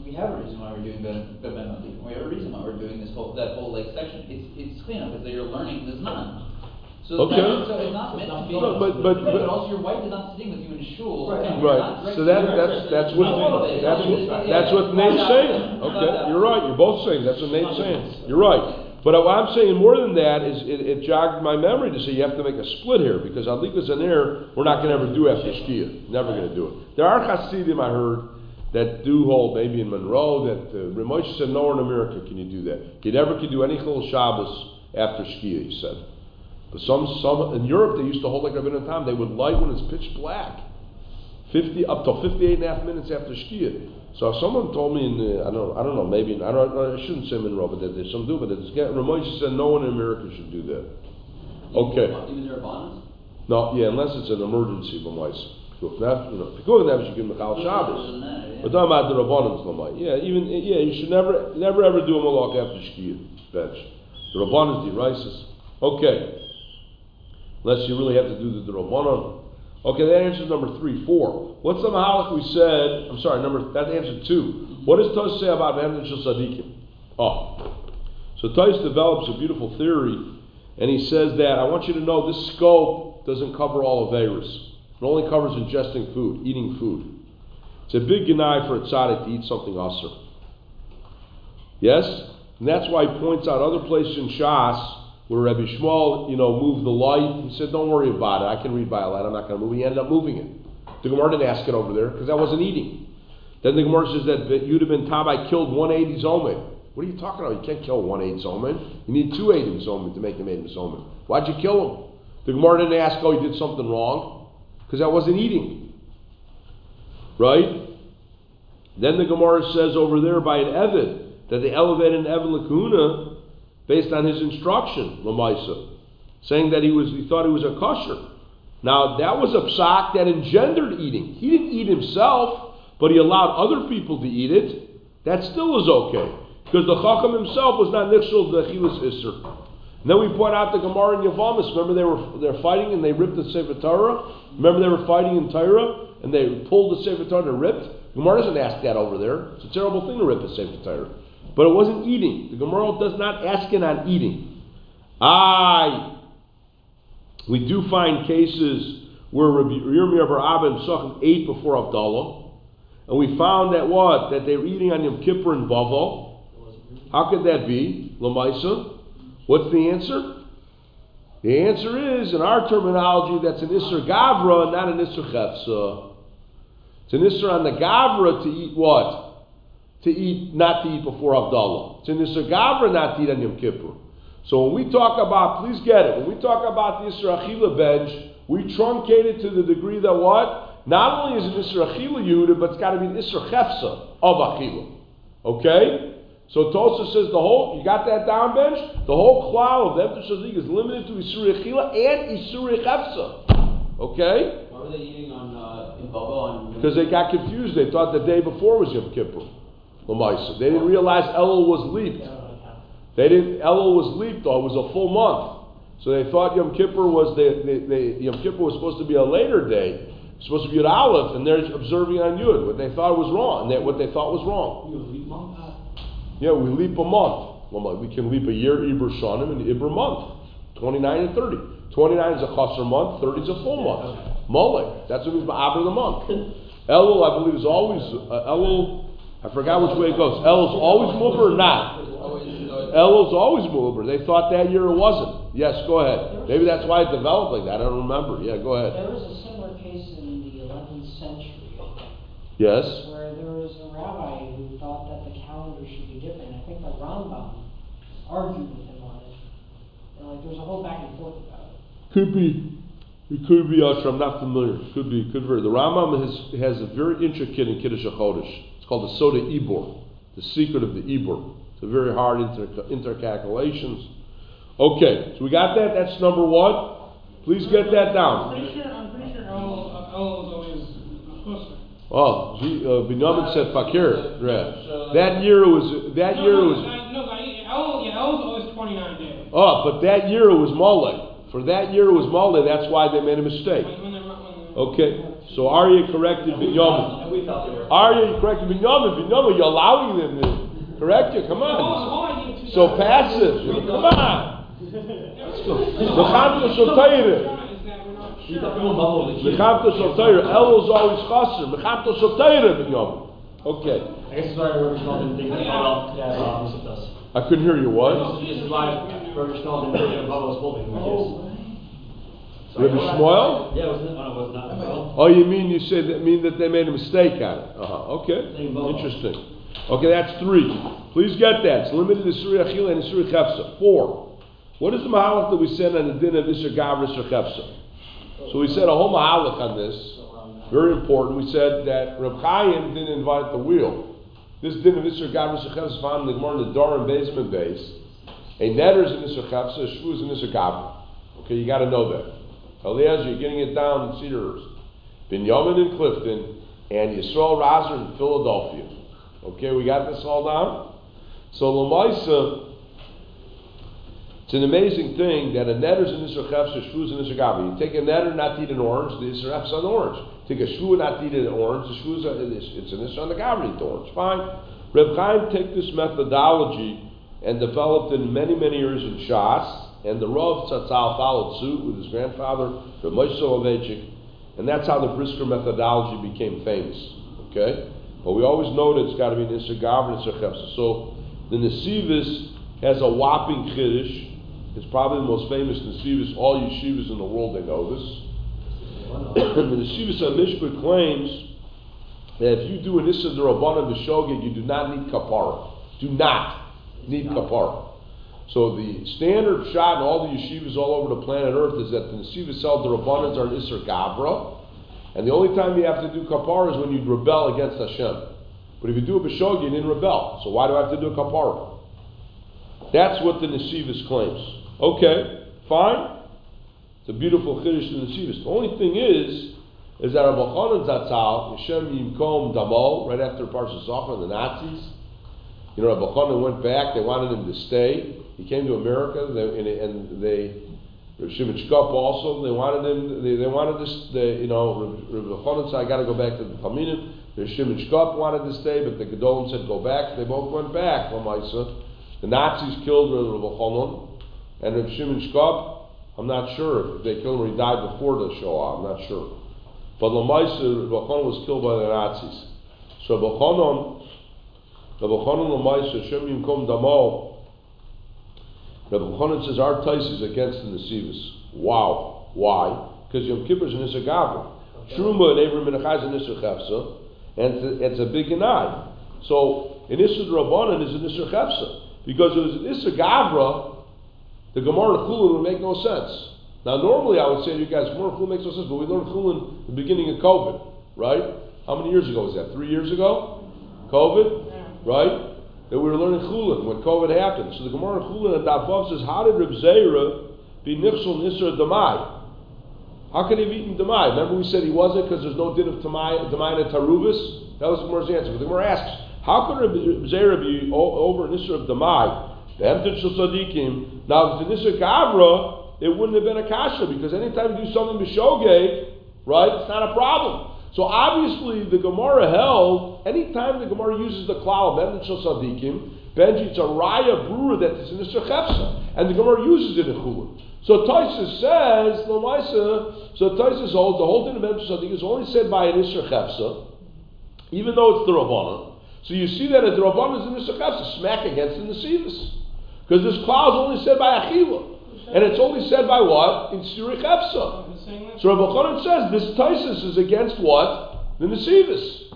we have a reason why we're doing Ben Ben We have a reason why we're doing this whole that whole like section. It's it's cleanup because you're learning. There's none. So Okay. so it's not meant to be. No, but- but- Right, but- also your wife is not sitting with you in shul. Right. and Right. So that, that's, that's what, No, it's- that's what, that's what Nate's saying. that. It's not Okay, you're right, you're both saying, that's what Nate's saying. You're right. But what I'm saying more than that is, it, it jogged my memory to say you have to make a split here, because Alikas and Air, we're not gonna ever do after Shkia. Never gonna do it. There are Hasidim, I heard, that do hold, maybe in Monroe, that, uh, Ramosh said nowhere in America can you do that. You never can do any Chol Shabbos after Shkia, he said. But some, some, in Europe, they used to hold like Rabbi Tam, they would light when it's pitch black. 50 up to 58 and a half minutes after Shkia. So if someone told me in the, I don't I don't know maybe in, I don't I shouldn't say Monroe, but that there's some do, but it's getting Ramosh said no one in America should do that. Okay. Even their? No, yeah, unless it's an emergency, my if not, you know, you that, you give Michal Shabbos. Matter. But talking about the Rabbanans, Lamai. Yeah, even yeah, you should never never ever do a malach after Shkia bench. The Rabbanans, the Rises. Okay. Unless you really have to do the Rabbanan. Okay, that answers number three. Four. What's the Mahalik we said? I'm sorry, number that answered two. What does Tos say about Hamdashal Sadiqim? Oh. So Tos develops a beautiful theory, and he says that I want you to know this scope doesn't cover all of Averis. It only covers ingesting food, eating food. It's a big gnai for a tzaddik to eat something usher. Yes? And that's why he points out other places in Shas where Rabbi Shmuel, you know, moved the light. He said, don't worry about it. I can read by a light. I'm not going to move. He ended up moving it. The Gemara didn't ask it over there because I wasn't eating. Then the Gemara says that, that Yudah ben Tabai killed 180 zomen. What are you talking about? You can't kill 180 zomen. You need 280 zomen to make him 80 zomen. Why'd you kill him? The Gemara didn't ask, oh, he did something wrong because I wasn't eating. Right? Then the Gemara says over there by an Evid that they elevated an Evid Lakuna based on his instruction, Lamaisa, saying that he was he thought he was a kosher. Now that was a psak that engendered eating. He didn't eat himself, but he allowed other people to eat it. That still is okay. Because the Chacham himself was not nixul the chilas isser. And then we point out the Gemara and Yavamis. Remember they were they were fighting and they ripped the Sefer Torah. Remember they were fighting in Torah and they pulled the Sefer Torah and ripped. Gemara doesn't ask that over there. It's a terrible thing to rip a Sefer Torah. But it wasn't eating. The Gemara does not ask it on eating. I. We do find cases where Yirmiyah Bar Abba and Sachem ate before Havdalah. And we found that what? That they were eating on Yom Kippur and Bavel. How could that be? Lamaisa. What's the answer? The answer is, in our terminology, that's an Isser Gavra, not an Isser Chefsa. It's an Isser on the Gavra to eat what? To eat, not to eat before Havdalah. It's an Isser Gavra not to eat on Yom Kippur. So when we talk about, please get it, when we talk about the Isser Achila bench, we truncate it to the degree that what? Not only is it Isser Achila Yehuda, but it's got to be an Isser Chefsa of Achila. Okay? So Tosa says the whole, you got that down bench? The whole cloud of the Efter Shazik is limited to Isuri Achila and Isuri Chefsa. Okay? What were they eating on, uh, in Baba? Because they got confused. They thought the day before was Yom Kippur. Lamaisa. They didn't realize Elul was leaped. They didn't, Elul was leaped though. It was a full month. So they thought Yom Kippur was, the, the, the, Yom Kippur was supposed to be a later day. It's supposed to be an Aleph, and they're observing on Yud. What they thought was wrong. And they, what they thought was wrong. Yeah, we leap a month. We can leap a year, Ibr Shanim, and Ibr month. 29 and 30. 29 is a chasser month, 30 is a full month. Molech. That's what means by Abra the month. Elul, I believe, is always, uh, Elul, I forgot which way it goes. Elul's always Mubar or not? Elul's always Mubar. They thought that year it wasn't. Yes, go ahead. Maybe that's why it developed like that. I don't remember. Yeah, go ahead. There was a similar case in the 11th century. Yes? Where there was a rabbi who thought that the calendar should be different. I think the Rambam argued with him on it. And like, there was a whole back and forth about it. Could be. It could be Usher. I'm not familiar. Could be. Could be. The Rambam has, has a very intricate in Kiddush HaChodesh. It's called the Soda Ibor, the secret of the Ibor. It's a very hard inter, intercalculations. Okay, so we got that. That's number one. Please get that I'm down. pretty sure, I'm pretty sure El, uh, is always. Oh, gee, uh, Binyamin said Fakir. Right. That year it was. That No, year it no, was. I- No, I, El, yeah, El is always twenty-nine days. Oh, but that year it was Molech. For that year it was Molech. That's why they made a mistake. When, when they're, when. Okay, so Arya corrected Binyamin. And we thought they were. Arya corrected Binyamin. Binyamin, you're allowing them to correct you. Come Oh, on. oh, I need to. So passive. Come on. Mechamta Shotayre. Is that we're not We sure. thought we were bubble the key. Mechamta Shotayre. El was always chaser. Mechamta Shotayre Binyamin. Okay. I guess it's why Rabbi Shmuel didn't think that Babel could have uh, Yusuf does. I couldn't hear you. What? This is why Rabbi Shmuel didn't think that Babel was holding, because. Rabbi Shmuel? Yeah, wasn't it? Oh, no, it was not Babel. Oh, you mean you said that mean that they made a mistake on it? Uh-huh. Okay. Interesting. Okay, that's three. Please get that. It's limited to Surya Achila and Surya Chefsa. Four. What is the mahalach that we said on the din of Isra Gavra Isra Chefsa? So we said a whole mahalach on this. Very important. We said that Reb Chaim didn't invite the wheel. This din of Isra Gavra Isra Chefsa found in the Gemara in the Doran basement base. A netter is in Isra Chefsa, a shvu is Gavra. Okay, you got to know that. Eliezer, you're getting it down in Cedarhurst. Binyamin in Clifton, and Yisrael Razer in Philadelphia. Okay, we got this all down? So Lamaisa, it's an amazing thing that a netter's in Isra Chefsa, shvu's in Isra Gavra. You take a netter not to eat an orange, the Isra Chefsa an orange. Take a shvu not to eat an orange, the shvu's a, it's an Isra on the Gavra, eat orange. Fine. Reb Chaim take this methodology and developed in many, many years in Shas, and the Rav Tzatzal followed suit with his grandfather, Reb Moshe Soloveitchik, and that's how the Brisker methodology became famous. Okay? But we always know that it's got to be an Isser Gavra and Isser Chefsa. So the Nesivis has a whopping Kiddush. It's probably the most famous Nesivis. All yeshivas in the world, they know this. the Nesivis HaMishpat claims that if you do an Issa Durabanan B'Shogeg, you do not need Kapara. Do not need Kapara. So the standard shot in all the yeshivas all over the planet Earth is that the Nesivis El Durabanans are an Isser Gavra. And the only time you have to do kapara is when you rebel against Hashem. But if you do a b'shog, you didn't rebel. So why do I have to do a kapara? That's what the Nesivus claims. Okay, fine. It's a beautiful chiddush in the. The only thing is, is that Rabbi Chanan Zatzal, Hashem Yimkom Damo, right after Parsha Zachar, the Nazis, you know, Rabbi Chanan went back, they wanted him to stay. He came to America, they, and, and they Shimon Shkop also, they wanted him, they, they wanted this, they, you know, Rabbi Chanan said, I got to go back to the Talmidim. The Shimon Shkop wanted to stay, but the Gedolim said, go back. They both went back, Lamaisa. The Nazis killed Rabbi Chanan, and Rabbi Shimon Shkop, I'm not sure if they killed him or he died before the Shoah, I'm not sure. But Lamaisa, Rabbi Chanan was killed by the Nazis. So Rabbi Chanan, Rabbi Chanan Lamaisa, Shem Yimkom Damo, Rabbi Chanan says our tais is against the Nesivas. Wow. Why? Because Yom Kippur is an Issa Gavra. Truma and Abram Menachai is an Issa Chefsa, and it's a, big Ganai. So, an Issa Rabbanan is an Issa Chefsa. Because it was an Issa Gavra, the Gemara Chulun would make no sense. Now, normally I would say to you guys, Gemara Chulun makes no sense, but we learned Chulun the beginning of COVID, right? How many years ago was that? Three years ago? COVID? Right? that we were learning Chulin when COVID happened. So the Gemara Chulin at Davav says, How did Reb Zera be Nifshul Nisr Damai? How could he have eaten Damai? Remember we said he wasn't because there's no din of Damai and Tarubis? That was the Gemara's answer. But the Gemara asks, How could Reb Zera be over Nisr of Damai? The Hemtin Shal Sadikim. Now, if it's a Gavra, it wouldn't have been a kasha because anytime you do something b'shogeg, right, it's not a problem. So obviously the Gemara held anytime the Gemara uses the klal ben sadikim, benji it's a raya brewer that is in the shechefsa, and the Gemara uses it in chulin. So Taisus says, Lamaisa, so Taisus holds the whole thing of ben sadikim is only said by an isher chefsa, even though it's the Rabbana. So you see that the Rabbana is in the shechefsa, smack against the Nesivis. Because this klal is only said by a achila. And it's only said by what? In Siri Chefsa. So Rabbi Chanan says this Taisus is against what? The Nesivis.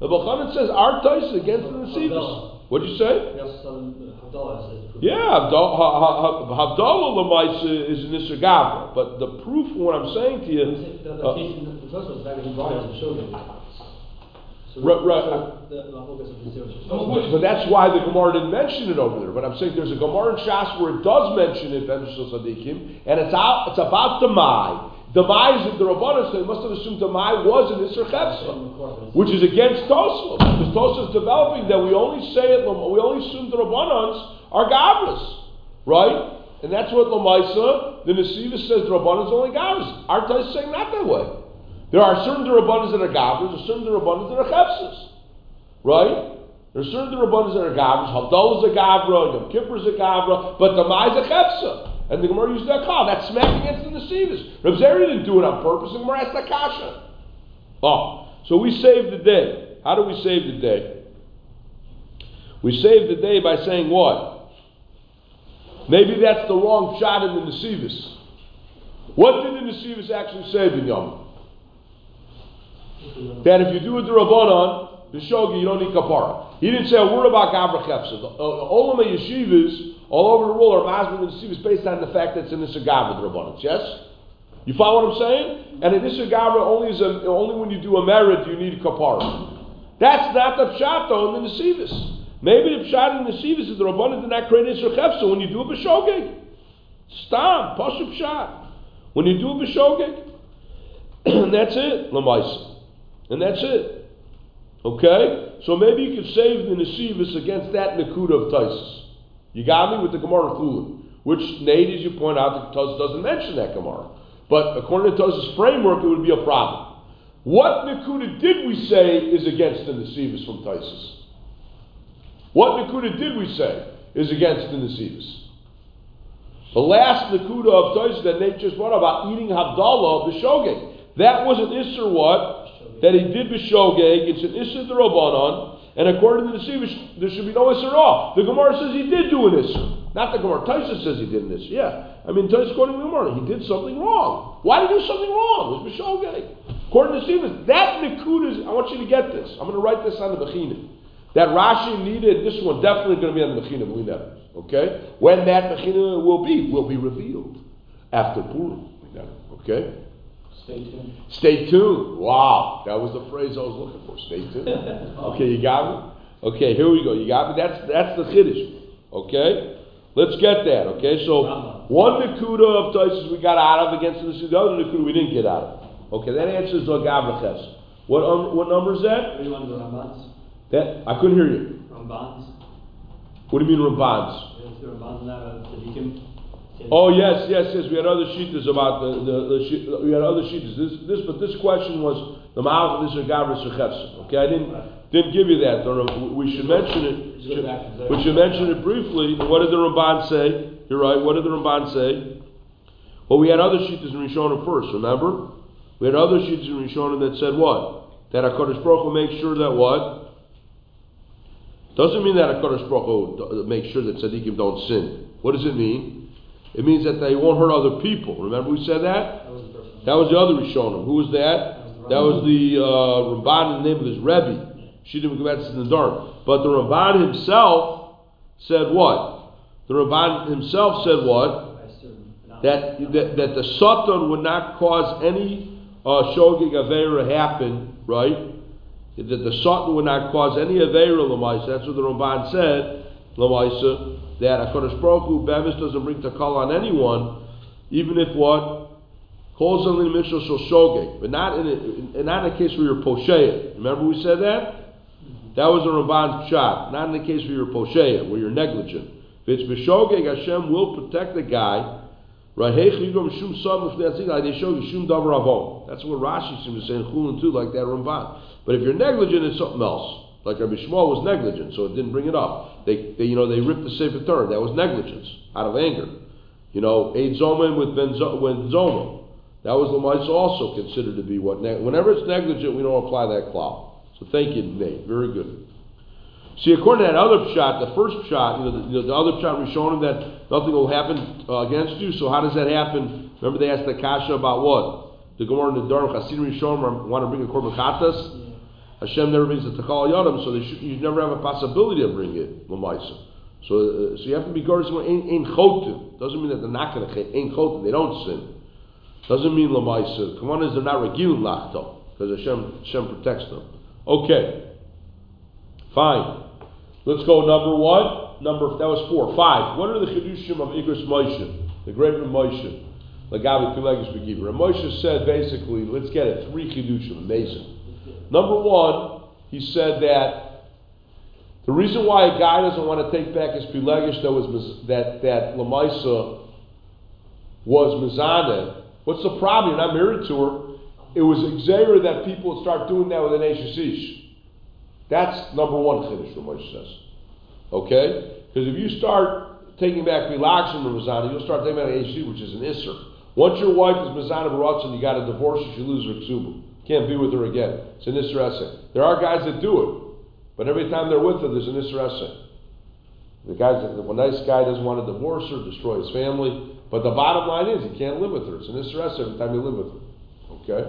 Rabbi Chanan says our Taisus is against the Nesivis. What did you say? Yeah, Havdalah Lamaisa is an Isser. But the proof of what I'm saying to you. Right, right. But that's why the Gemara didn't mention it over there. But I'm saying there's a Gemara in Shas where it does mention it, Sadikim, and it's out. It's about the Mai. The Mai is the Rabbanan, so they must have assumed the Mai was in Isser Chepsa, which is against Tosfos. Because Tosfos is developing that we only say it, we only assume the Rabbanans are Gavras, right? And that's what Lamaisa, the Nesiva says the Rabbanans only Gavras. Our is saying not that way. There are certain Durabanas that are Gavras, there are certain Durabanas that are Chepsas. Right? There are certain Durabanas that are Gavras, Havdalah is a Gavra, Yom Kippur is a Gavra, but the Mai is a Chepsa. And the Gemara used that call. That's smack against the Nesivis. Reb Zeri didn't do it on purpose, the Gemara asked the Kasha. Oh, so we saved the day. How do we save the day? We save the day by saying what? Maybe that's the wrong shot in the Nesivis. What did the Nesivis actually say, Binyamin? That if you do a derabanan, the shogi, you don't need kapara. He didn't say a word about gabra chefsa. The uh, olama yeshivas all over the world are masbid and yeshivas based on the fact that it's in the gabra derabanan. Yes. You follow what I'm saying? And in this gabra only is a, only when you do a merit you need kapara. That's not the pshat though in the nesivis. Maybe the pshat in the nesivis is the rabbanan did not create isur chefsa when you do a b'shogeg. Stam, pasuk pshat. When you do a b'shogeg, that's it. Lamaisa. And that's it. Okay? So maybe you could save the Nesivis against that Nakuda of Taisus. You got me with the Gemara Chulin. Which, Nate, as you point out, the doesn't mention that Gemara. But according to Tuz's framework, it would be a problem. What Nakuda did we say is against the Nesivis from Taisus? What Nakuda did we say is against the Nesivis? The last Nakuda of Taisus that Nate just brought about eating Havdalah of the Shogeg. That was an Isser what? That he did b'shogeg, it's an issa derabanan, and according to the Sivish, there should be no issa at all. The Gemara says he did do an issa. Not the Gemara. Taisa says he did an issa. Yeah. I mean, Taisa according to the Gemara, he did something wrong. Why did he do something wrong? It was b'shogeg. According to Sivish, that nikud is, I want you to get this. I'm going to write this on the Bechina. That Rashi needed, this one definitely going to be on the Bechina, we never. Okay? When that Bechina will be, will be revealed. After Purim. Okay? Stay tuned. Stay tuned. Wow, that was the phrase I was looking for. Stay tuned. Okay, you got me. Okay, here we go. You got me. That's that's the chiddush. Okay, let's get that. Okay, so one nakuda of Taisus we got out of against the the other nakuda we didn't get out of. Okay, that answers the Gavraches. What um, what number is that? What do you want, the Rambans? That I couldn't hear you. Rambans? What do you mean Rambans? Is the Rambans in that, uh, Tzadikim? Oh yes, yes, yes. We had other sheetas about the the, the she, we had other sheetas. This this but this question was the ma'al this is gavras Okay, I didn't didn't give you that. We should mention it. Just go back. We should mention it briefly. What did the Ramban say? You're right. What did the Ramban say? Well, we had other sheetas in Rishonim first. Remember, we had other sheetas in Rishonim that said what? That Hakadosh Baruch Hu makes sure that what? Doesn't mean that Hakadosh Baruch Hu makes sure that tzaddikim don't sin. What does it mean? It means that they won't hurt other people. Remember we said that? That was the first one. That was the other Rishonim. Who was that? That was the uh, Ramban in the name of his Rebbe. She didn't go back to the dark. But the Ramban himself said what? The Ramban himself said what? I assume not. That, that, that the Satan would not cause any uh, Shogig Avera happen, right? That the Satan would not cause any Avera Lamaisa. That's what the Ramban said, Lamaisa, that HaKadosh Baruch Hu, Bemis doesn't bring Takal on anyone, even if what? Calls on the Mishal Shal Shogeg. But not in, a, in, not in a case where you're Posheya. Remember we said that? That was a Ramban's shot. Not in the case where you're Posheya, where you're negligent. If it's B'Shogeg, Hashem will protect the guy. That's what Rashi seems to say in Chulin too, like that Ramban. But if you're negligent, it's something else. Like Rabbi Shmuel was negligent, so it didn't bring it up. They, they you know, they ripped the Sefer Torah. That was negligence, out of anger. You know, Eid Zoman with Ben Zo- with Zoma. That was Lamaisa also considered to be what? Ne- whenever it's negligent, we don't apply that cloud. So thank you, Nate. Very good. See, according to that other shot, the first shot, you know, the, you know, the other shot we showed him that nothing will happen uh, against you. So how does that happen? Remember they asked the kasha about what? The Gemara in the Durham Chassidim Rishon want to bring a korban chatas. Hashem never brings the takal yadam, so should, you never have a possibility of bringing it lamaisa. So, uh, so you have to be guarded. Ain't ain't chotim doesn't mean that they're not going to ain't chotim. They don't sin. Doesn't mean lamaisa. Come on, is they're not regilim lachto because Hashem Hashem protects them. Okay, fine. Let's go number one. Number that was four. Five. What are the chidushim of Igros Moshe, the great Moshe? Lagavi Pilegis Begiver. Rav Moshe said basically, let's get it. Three chidushim. Amazing. Number one, he said that the reason why a guy doesn't want to take back his Pilegish that was that that Lamaisa was Mizaneh. What's the problem? You're not married to her. It was Xavier that people would start doing that with an Ish. That's number one chiddush, Ramesh says. Okay? Because if you start taking back relaxing from Mizana, you'll start taking back HC, which is an Isser. Once your wife is Mizana Baratzin, you got to divorce her, she loses her ksuba. Can't be with her again. It's an Isser. There are guys that do it, but every time they're with her, there's an Isser. The guys, the nice guy doesn't want to divorce her, destroy his family, but the bottom line is he can't live with her. It's an Isser every time you live with her. Okay?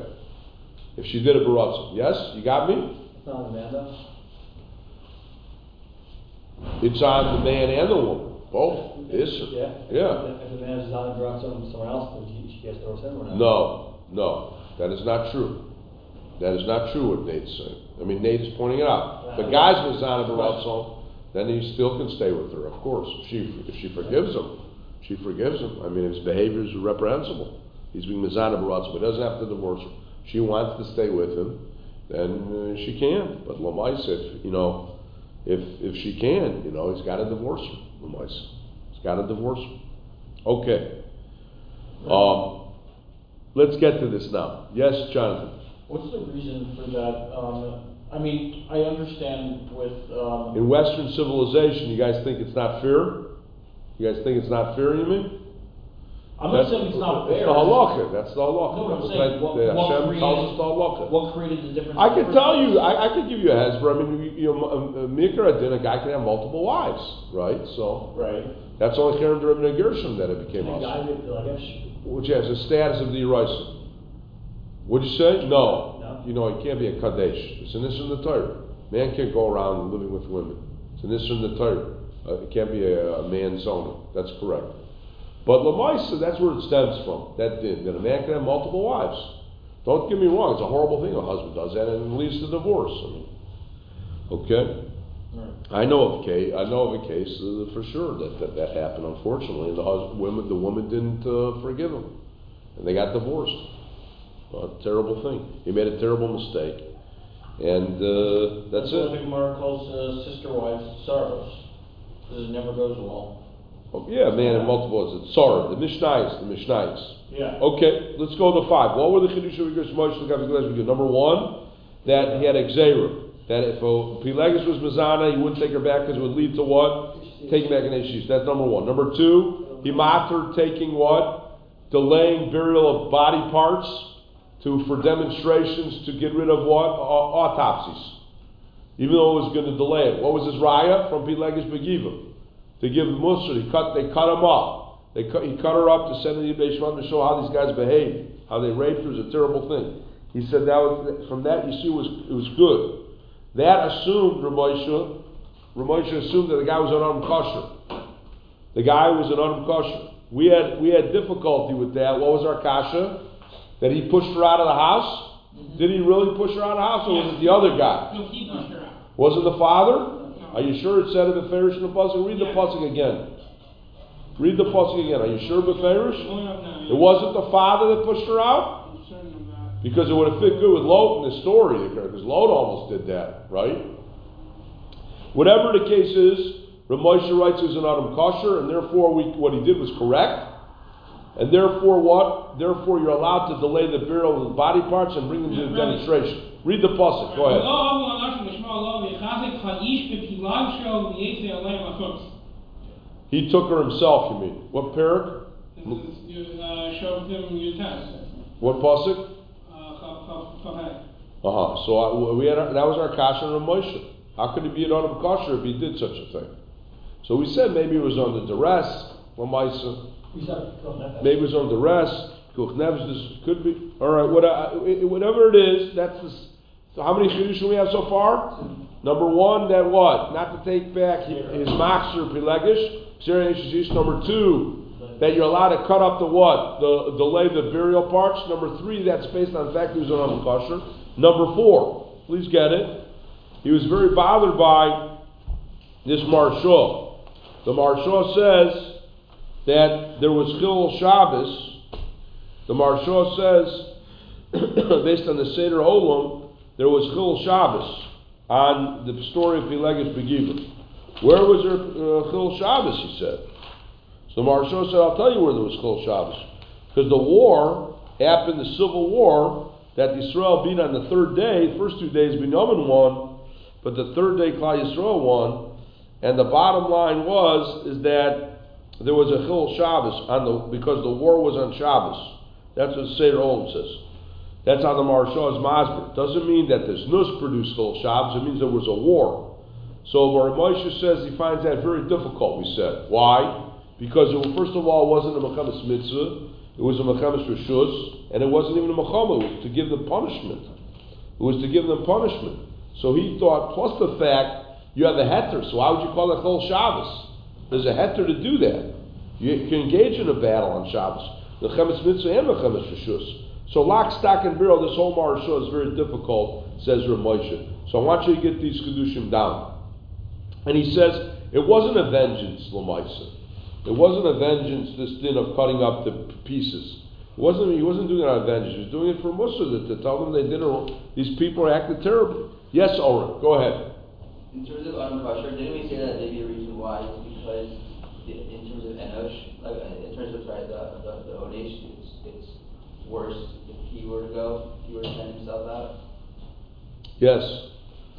If she did a Baratzin. Yes? You got me? It's not Amanda. It's on the man and the woman, both. Is Yeah. Yeah. If the man is not brought some someone else, then she has to divorce him or not? No, no, that is not true. That is not true what Nate's saying. I mean, Nate is pointing it out. If the guy's Mizana Baratzon, then he still can stay with her, of course. If she, if she forgives him, she forgives him. I mean, his behavior is reprehensible. He's being Mizana Baratzon, but doesn't have to divorce her. She wants to stay with him, then uh, she can. But Lamais, if, you know, if, if she can, you know, he's got to divorce her. Lamais. He's got to divorce her. Okay. Um, let's get to this now. Yes, Jonathan. What's the reason for that? Um, I mean, I understand with, um, In Western civilization, you guys think it's not fair? You guys think it's not fair, you mean? I'm not saying it's not fair. It's the halacha, that's the halacha. No, but I'm That's saying, what, the what Hashem tells us created, the what created the difference? I can tell you, I, I can give you a hezbollah. I mean, you, know, a, a mikra din, a guy can have multiple wives, right? So Right. that's only Karen Deribin and Gershom that it became And guy us, that, like, I which has the status of the Eraisa. What'd you say? No. No. You know, it can't be a kadesh. It's an issue in the Torah. Man can't go around living with women. It's an issue in the Torah. Uh, it can't be a, a man's zone. That's correct. But Lamaisa, that's where it stems from. That that a man can have multiple wives. Don't get me wrong, it's a horrible thing a husband does that and it leads to divorce. I mean, okay? I know of case, I know of a case uh, for sure that, that that happened. Unfortunately, and the husband, women, the woman didn't uh, forgive him, and they got divorced. A terrible thing. He made a terrible mistake, and uh, that's what the it. Gemara calls uh, sister wives sorrows, because it never goes well. Oh, yeah, man, and multiple. It's sorry. The Mishnayos, the Mishnayos. Yeah. Okay, let's go to five. What were the Chidush of L'Gav Number one, that he had Xera. That if a Pelegus was Mazana, he wouldn't take her back because it would lead to what? Taking back an issue. That's number one. Number two, he matter taking what? Delaying burial of body parts to for demonstrations to get rid of what? Uh, Au- autopsies. Even though it was going to delay it. What was his raya from Pelegus Begiva? To give Musr, he cut, they cut him up. They cut, he cut her up to send to the Yibei Shemam to show how these guys behave, how they raped her. Was a terrible thing. He said that was, from that you see it was, it was good. That assumed Ramosha, Ramosha assumed that the guy was an unarmed kosher. The guy was an unarmed kosher. We had, we had difficulty with that. What was our kasha? That he pushed her out of the house? Mm-hmm. Did he really push her out of the house, or was it the other guy? No, he pushed her out. Was it the father? Are you sure it said it Beferish in the pasuk? Read the pasuk again. Read the pasuk again. Are you sure Beferish? Going up now. It wasn't the father that pushed her out? I'm certain of that. Because it would have fit good with Lot in the story, because Lot almost did that, right? Whatever the case is, Ramosha writes he was an Adam kosher, and therefore we, what he did was correct. And therefore what? Therefore you're allowed to delay the burial of the body parts and bring them to the demonstration. Read the passage. Go ahead. He took her himself, you mean? What parak? What pasuk? Uh huh. So uh, I, we had our, that was our kasha and Moshe. How could he be an adam kasher if he did such a thing? So we said maybe it was under duress, lamaisa. Maybe it was under duress. Kuch nefesh, this could be. All right. What, uh, whatever it is, that's the. So how many chidushim we have so far? Number one, that what? Not to take back his master pilegish. Number two, that you're allowed to cut up the what? The delay the burial parts. Number three, that's based on the fact he was Adam kosher. Number four, please get it. He was very bothered by this Maharsha. The Maharsha says that there was Chil Shabbos. The Maharsha says, based on the Seder Olam, there was Chil Shabbos on the story of Pilegus Begiva. Where was there uh, Chil Shabbos, he said. So the Maharsha said, I'll tell you where there was Chil Shabbos. Because the war happened, the civil war, that Israel beat on the third day. The first two days Binyamin won, but the third day Klal Yisrael won. And the bottom line was is that there was a Chil Shabbos on the because the war was on Shabbos. That's what Seder Olam says. That's how the Maharsha is. Doesn't mean that this Nus produced Chil Shabbos. It means there was a war. So Moshe says he finds that very difficult. We said why? Because it, first of all, it wasn't a Mechamis mitzvah. It was a Mechamis reshus, and it wasn't even a Mechama. It was to give them punishment. It was to give them punishment. So he thought, plus the fact you have a heter, so why would you call it Chol Shabbos? There's a heter to do that. You can engage in a battle on Shabbos. Mechamis mitzvah and Mechamis reshus. So lock, stock, and barrel, this whole Maharsha is very difficult, says Ramosha. So I want you to get these Kedushim down. And he says, it wasn't a vengeance, Lamaisa. It wasn't a vengeance, this din of cutting up the pieces. It wasn't, he wasn't doing it out of vengeance. He was doing it for Musa to, tell them they did it, these people acted terribly. Yes, Oren, go ahead. In terms of Adam Kosher, didn't we say that maybe a reason why in terms of Enosh, like uh, in terms of sorry, the the, the Odesh, it's it's worse if he were to go, if he were to send himself out. Yes,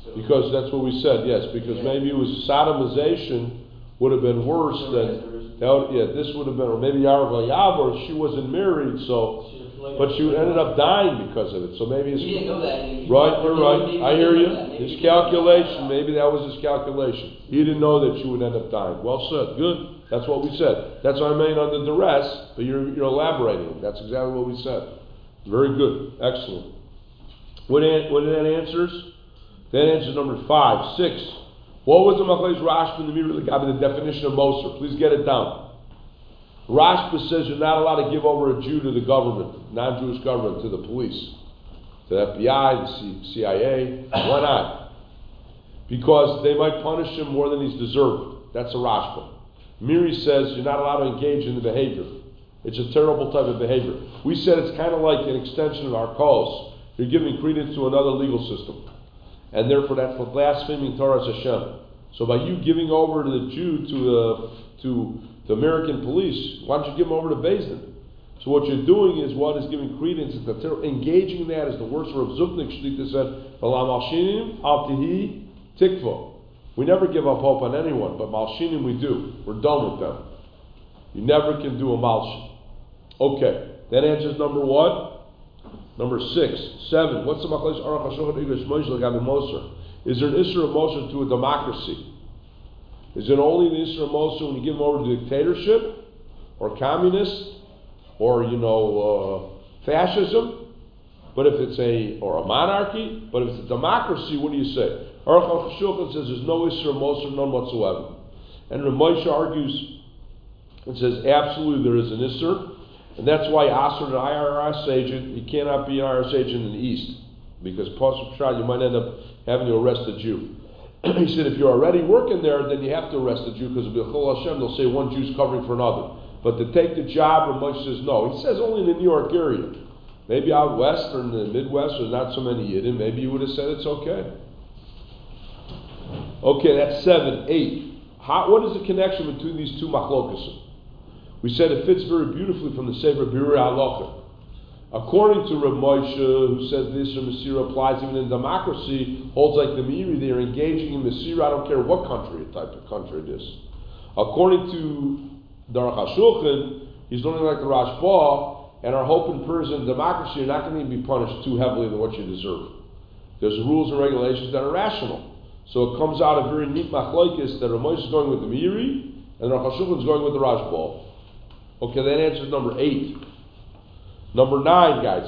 So because that's what we said, yes, because Yeah. maybe it was sodomization would have been worse than, would, yeah, this would have been, or maybe Yarva Yavar, she wasn't married, so, but you ended up dying because of it, so maybe it's. He didn't know that. Right, you're right, I hear you, didn't know that. Maybe his he didn't know calculation, maybe that was his calculation. He didn't know that you would end up dying, well said, good, that's what we said. That's what I mean under duress, but you're, you're elaborating, that's exactly what we said. Very good, excellent. What an, what that answers? That answers number five, six. What was the Machlais Rashba in the Meiri the definition of Moser? Please get it down. Rashba says you're not allowed to give over a Jew to the government, non-Jewish government, to the police, to the FBI, the C- CIA. Why not? Because they might punish him more than he's deserved. That's a Rashba. Meiri says you're not allowed to engage in the behavior. It's a terrible type of behavior. We said it's kind of like an extension of our cause. You're giving credence to another legal system. And therefore that's blaspheming Torah Hashem. So by you giving over to the Jew to the to the American police, why don't you give them over to Bezdin? So what you're doing is what is giving credence to the terror. Engaging in that is the worst. Rav Zuknik Shlita said, "V'lam alshinim al tihi tikvo." We never give up hope on anyone, but malshinim we do. We're done with them. You never can do a malshin. Okay, that answers number what? Number six, seven. What's the machlokes aruch hashulchan igros moshe moser? Is there an issue of moser to a democracy? Is it only issue of moser when you give them over to dictatorship, or communist, or you know uh, fascism? But if it's a or a monarchy, but if it's a democracy, what do you say? Aruch HaShulchan says there's no of moser, none whatsoever. And Ramosha argues and says absolutely there is an issur. And that's why Asr, an IRS agent, he cannot be an IRS agent in the East. Because Pasuk Shah, you might end up having to arrest a Jew. He said, if you're already working there, then you have to arrest a Jew, because of B'chol Hashem, they'll say one Jew's covering for another. But to take the job, Ramosh says no. He says only in the New York area. Maybe out west or in the Midwest, there's not so many Yidden, maybe you would have said it's okay. Okay, that's seven. Eight. How, what is the connection between these two machlokas? We said it fits very beautifully from the Sefer Birur Halacha. According to Rav Moshe, who says this or Masira applies even in democracy, holds like the Meiri, they are engaging in Masira, I don't care what country, type of country it is. According to Darach HaShulchan, he's learning like the Rashba, and our hope and prayers in democracy are not going to be punished too heavily than what you deserve. There's rules and regulations that are rational. So it comes out a very neat machlokes that Rav Moshe is going with the Meiri, and Darach HaShulchan is going with the Rashba. Okay, that answers number eight. Number nine, guys.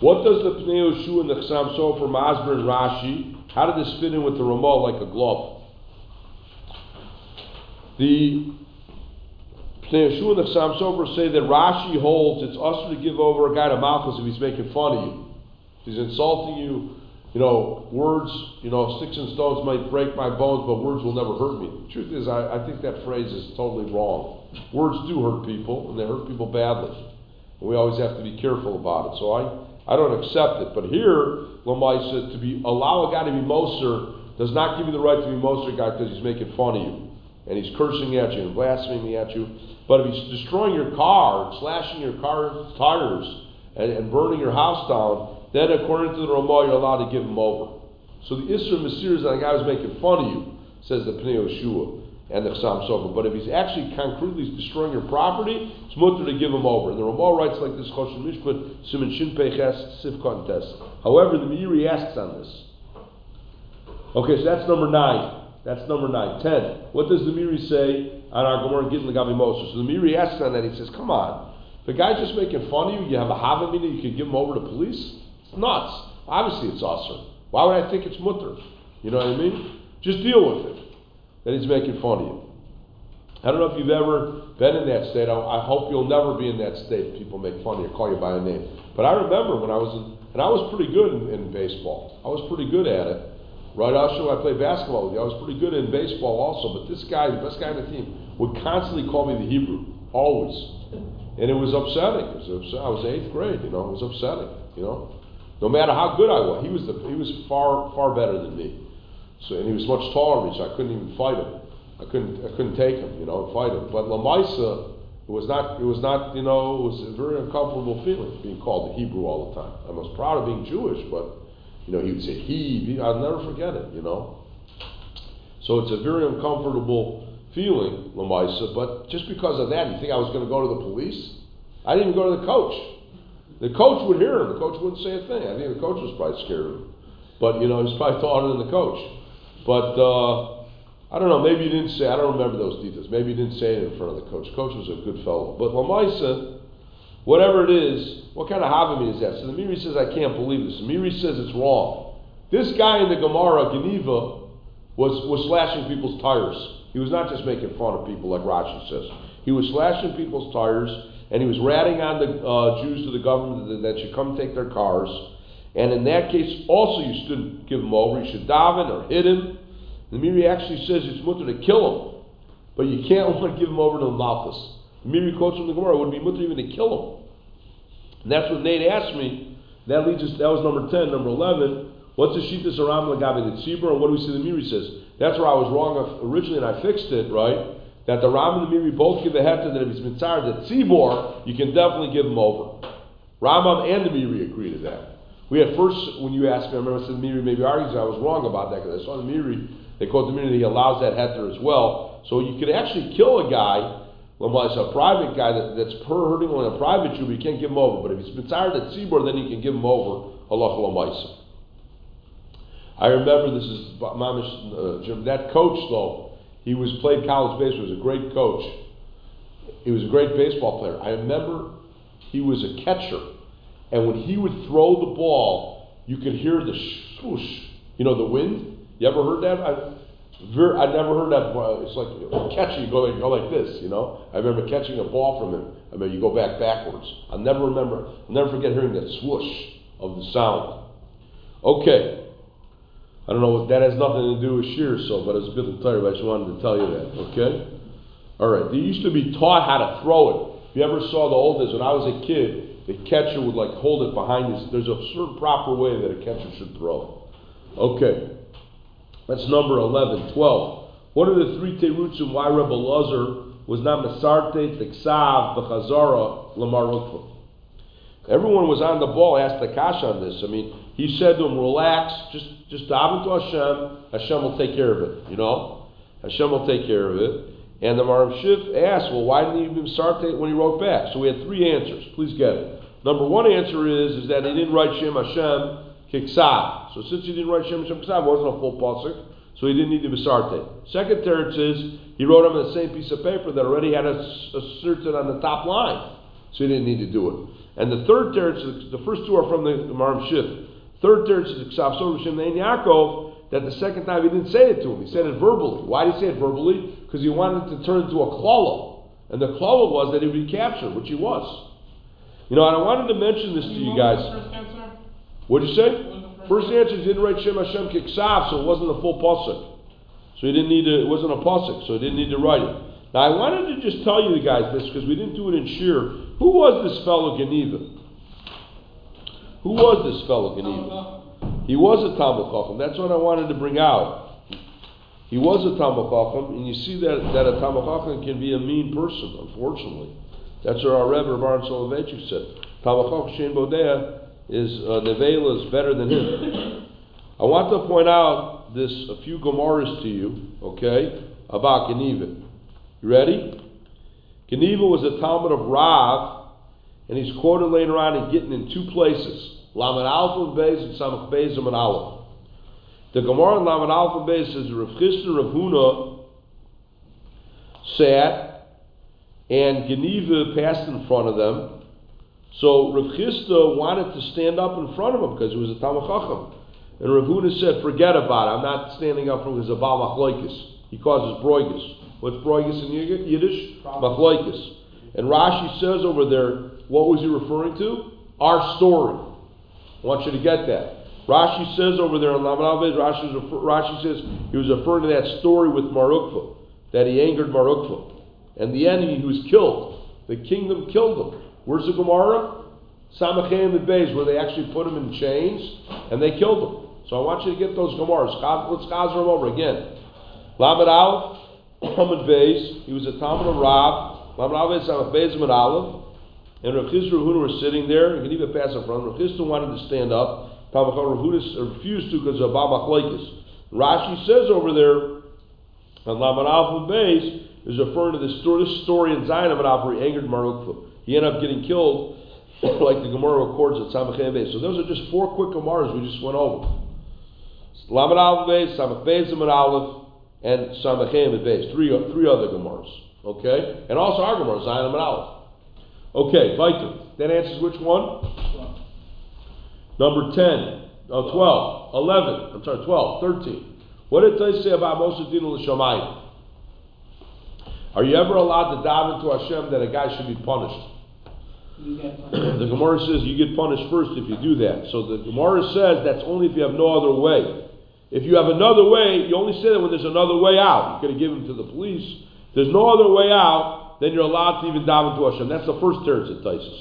What does the Pnei Shu and the Chasam Sofer, Masber and Rashi, how did this fit in with the Ramah like a glove? The Pnei Shu and the Chasam Sofer say that Rashi holds it's us to give over a guy to Malchus if he's making fun of you. If he's insulting you, you know, words, you know, sticks and stones might break my bones, but words will never hurt me. The truth is, I, I think that phrase is totally wrong. Words do hurt people, and they hurt people badly. We always have to be careful about it. So I, I don't accept it. But here, Lamaisa, to be allow a guy to be Moser does not give you the right to be Moser guy because he's making fun of you. And he's cursing at you and blaspheming at you. But if he's destroying your car, slashing your car tires, and, and burning your house down, then according to the Ramah, you're allowed to give him over. So the Isra Masir is that the guy was making fun of you, says the Pnei Shua and the Chasam Sofer. But if he's actually concretely destroying your property, it's mutter to give him over. And the Ramah writes like this, Choshen Mishpat, Simon Shin Peches, Sivkon Tes. However, the Meiri asks on this. Okay, so that's number nine. That's number nine. Ten. What does the Meiri say on our Gemara Gittin Lagavi Moses? So the Meiri asks on that, he says, come on. The guy's just making fun of you, you have a Havamina, you could give him over to police? It's nuts. Obviously it's awesome. Why would I think it's mutter? You know what I mean? Just deal with it. That he's making fun of you. I don't know if you've ever been in that state. I, I hope you'll never be in that state. People make fun of you, call you by a name. But I remember when I was in, and I was pretty good in, in baseball. I was pretty good at it. Right, also I played basketball with you. I was pretty good in baseball also. But this guy, the best guy on the team, would constantly call me the Hebrew, always, and it was upsetting. It was upset. I was eighth grade, you know. It was upsetting, you know. No matter how good I was, he was the, he was far far better than me. So and he was much taller than I couldn't even fight him. I couldn't I couldn't take him, you know, and fight him. But Lamaisa, it was not it was not you know it was a very uncomfortable feeling being called a Hebrew all the time. I was proud of being Jewish, but you know he would say he. he I'll never forget it, you know. So it's a very uncomfortable feeling, Lamaisa. But just because of that, you think I was going to go to the police? I didn't even go to the coach. The coach would hear him. The coach wouldn't say a thing. I think the coach was probably scared of him. But, you know, he's probably taller than the coach. But, uh, I don't know. Maybe he didn't say, I don't remember those details. Maybe he didn't say it in front of the coach. Coach was a good fellow. But Lamaisa, whatever it is, what kind of Havamid is that? So the Meiri says, I can't believe this. The Meiri says it's wrong. This guy in the Gemara, Geneva, was, was slashing people's tires. He was not just making fun of people like Rashi says. He was slashing people's tires and he was ratting on the uh, Jews to the government that, that should come take their cars. And in that case, also you shouldn't give him over. You should daven or hit him. The Meiri actually says it's mutter to kill him, but you can't want to give him over to the Malchus. The Meiri quotes from the Gemara, it would be mutter even to kill him. And that's what Nate asked me. That leads us, that was number 10. Number 11, what's the Shittas Aram Lagabi the Tzibur, and what do we see the Meiri says? That's where I was wrong originally, and I fixed it, right? That the Ram and the Meiri both give a heta that if he's mitzar the Tzibor, you can definitely give him over. Rambam and the Meiri agree to that. We had first, when you asked me, I remember I said the Meiri maybe argues, I was wrong about that because I saw the Meiri, they quote the Meiri that he allows that heter as well. So you could actually kill a guy, well, a private guy that, that's per hurting on a private Jew, but you can't give him over. But if he's mitzar the Tzibor, then you can give him over. Allah. I remember this is Mamish, uh, that coach though. He was played college baseball. He was a great coach. He was a great baseball player. I remember he was a catcher, and when he would throw the ball, you could hear the swoosh. You know the wind. You ever heard that? I, I never heard that. It's like catching. You go like, go like this. You know. I remember catching a ball from him. I mean, you go back backwards. I'll never remember. I'll never forget hearing that swoosh of the sound. Okay. I don't know, what that has nothing to do with shear, so, but it's a bit tired, But I just wanted to tell you that, okay? Alright, they used to be taught how to throw it. If you ever saw the old days, when I was a kid, the catcher would like hold it behind his, there's a certain proper way that a catcher should throw. Okay. That's number 11. 12. What are the three terutzim why Rebbe Lazar was not Masarte, Tiksav, Bechazara, Lamar Rukva? Everyone was on the ball, asked the Kash on this. I mean, he said to him, relax, just just daven to Hashem, Hashem will take care of it, you know? Hashem will take care of it. And the Maharam Shif asked, well, why didn't he even start when he wrote back? So we had three answers. Please get it. Number one answer is, is that he didn't write Shem Hashem Kiksav. So since he didn't write Shem Hashem Kiksav, it wasn't a full pasuk, so he didn't need to be started. Second teretz is, he wrote on the same piece of paper that already had a, a certain on the top line, so he didn't need to do it. And the third teretz, the first two are from the, the Shif. Third teretz is Ksav Sor Hashem Yaakov, that the second time he didn't say it to him. He said it verbally. Why did he say it verbally? Because he wanted to turn into a klala. And the klala was that he would be captured, which he was. You know, and I wanted to mention this to you guys. What did you say? First answer, he didn't write Shem Hashem Kiksav, so it wasn't a full pasuk. So he didn't need to, it wasn't a pasuk, so he didn't need to write it. Now I wanted to just tell you guys this because we didn't do it in Shir. Who was this fellow Geneva? Who was this fellow Geneva? He was a Talmud Chacham. That's what I wanted to bring out. He was a Talmud Chacham, and you see that, that a Talmud Chacham can be a mean person, unfortunately. That's what our Rebbe, Baron Soloveitchik said. Chacham Shem Bodea is, uh, Nevela is better than him. I want to point out this, a few Gemaras to you, okay, about Geneva. You ready? Geneva was a Talmud of Rav, and he's quoted later on in Gittin in two places. Lamed Alpha and Beis and Samach Beis and Aleph. The Gemara in Lamed Alpha and Beis says Rav Chisda Rav Huna sat and Geneva passed in front of them. So Rav Chisda wanted to stand up in front of him because he was a Talmud Chacham. And Rav Huna said, forget about it. I'm not standing up from his Abal Machloikis. He causes broigus. What's broigus in Yiddish? Machloikis. And Rashi says over there, what was he referring to? Our story. I want you to get that. Rashi says over there in Lamanaved, Rashi, Rashi says he was referring to that story with Marukva, that he angered Marukva. And the enemy who was killed, the kingdom killed him. Where's the Gemara? Samachay and Bays, where they actually put him in chains and they killed him. So I want you to get those Gemaras. Let's chazer them over again. Lamed Aleph, Lamed Bays, he was a Talmud of Rav. Lamed Aleph, Samach Bays, Lamed Aleph. And Rav Chisda Rav were sitting there. You can even pass in front. Rav Chisda wanted to stand up. Talmud Rav refused to because of Abba. Rashi says over there And Laman Alpha base is referring to this story, in Zion of where he angered Marukva. He ended up getting killed, like the Gemara records at Samachem. So those are just four quick Gemaras we just went over. Laman Alpha base, Samach base, and Aleph, and Samachem base. Three, three other Gemaras. Okay? And also our Gemara, Zion and Aleph. Okay, Vital. That answers which one? Number 10, oh, 12, 11, I'm sorry, 12, 13. What did they say about Moshe Dinu L'Shamayim? Are you ever allowed to dive into Hashem that a guy should be punished? Punished. The Gemara says you get punished first if you do that. So the Gemara says that's only if you have no other way. If you have another way, you only say that when there's another way out. You could have given him to the police. If there's no other way out, then you're allowed to even dive into Hashem. That's the first teretz of Taisus.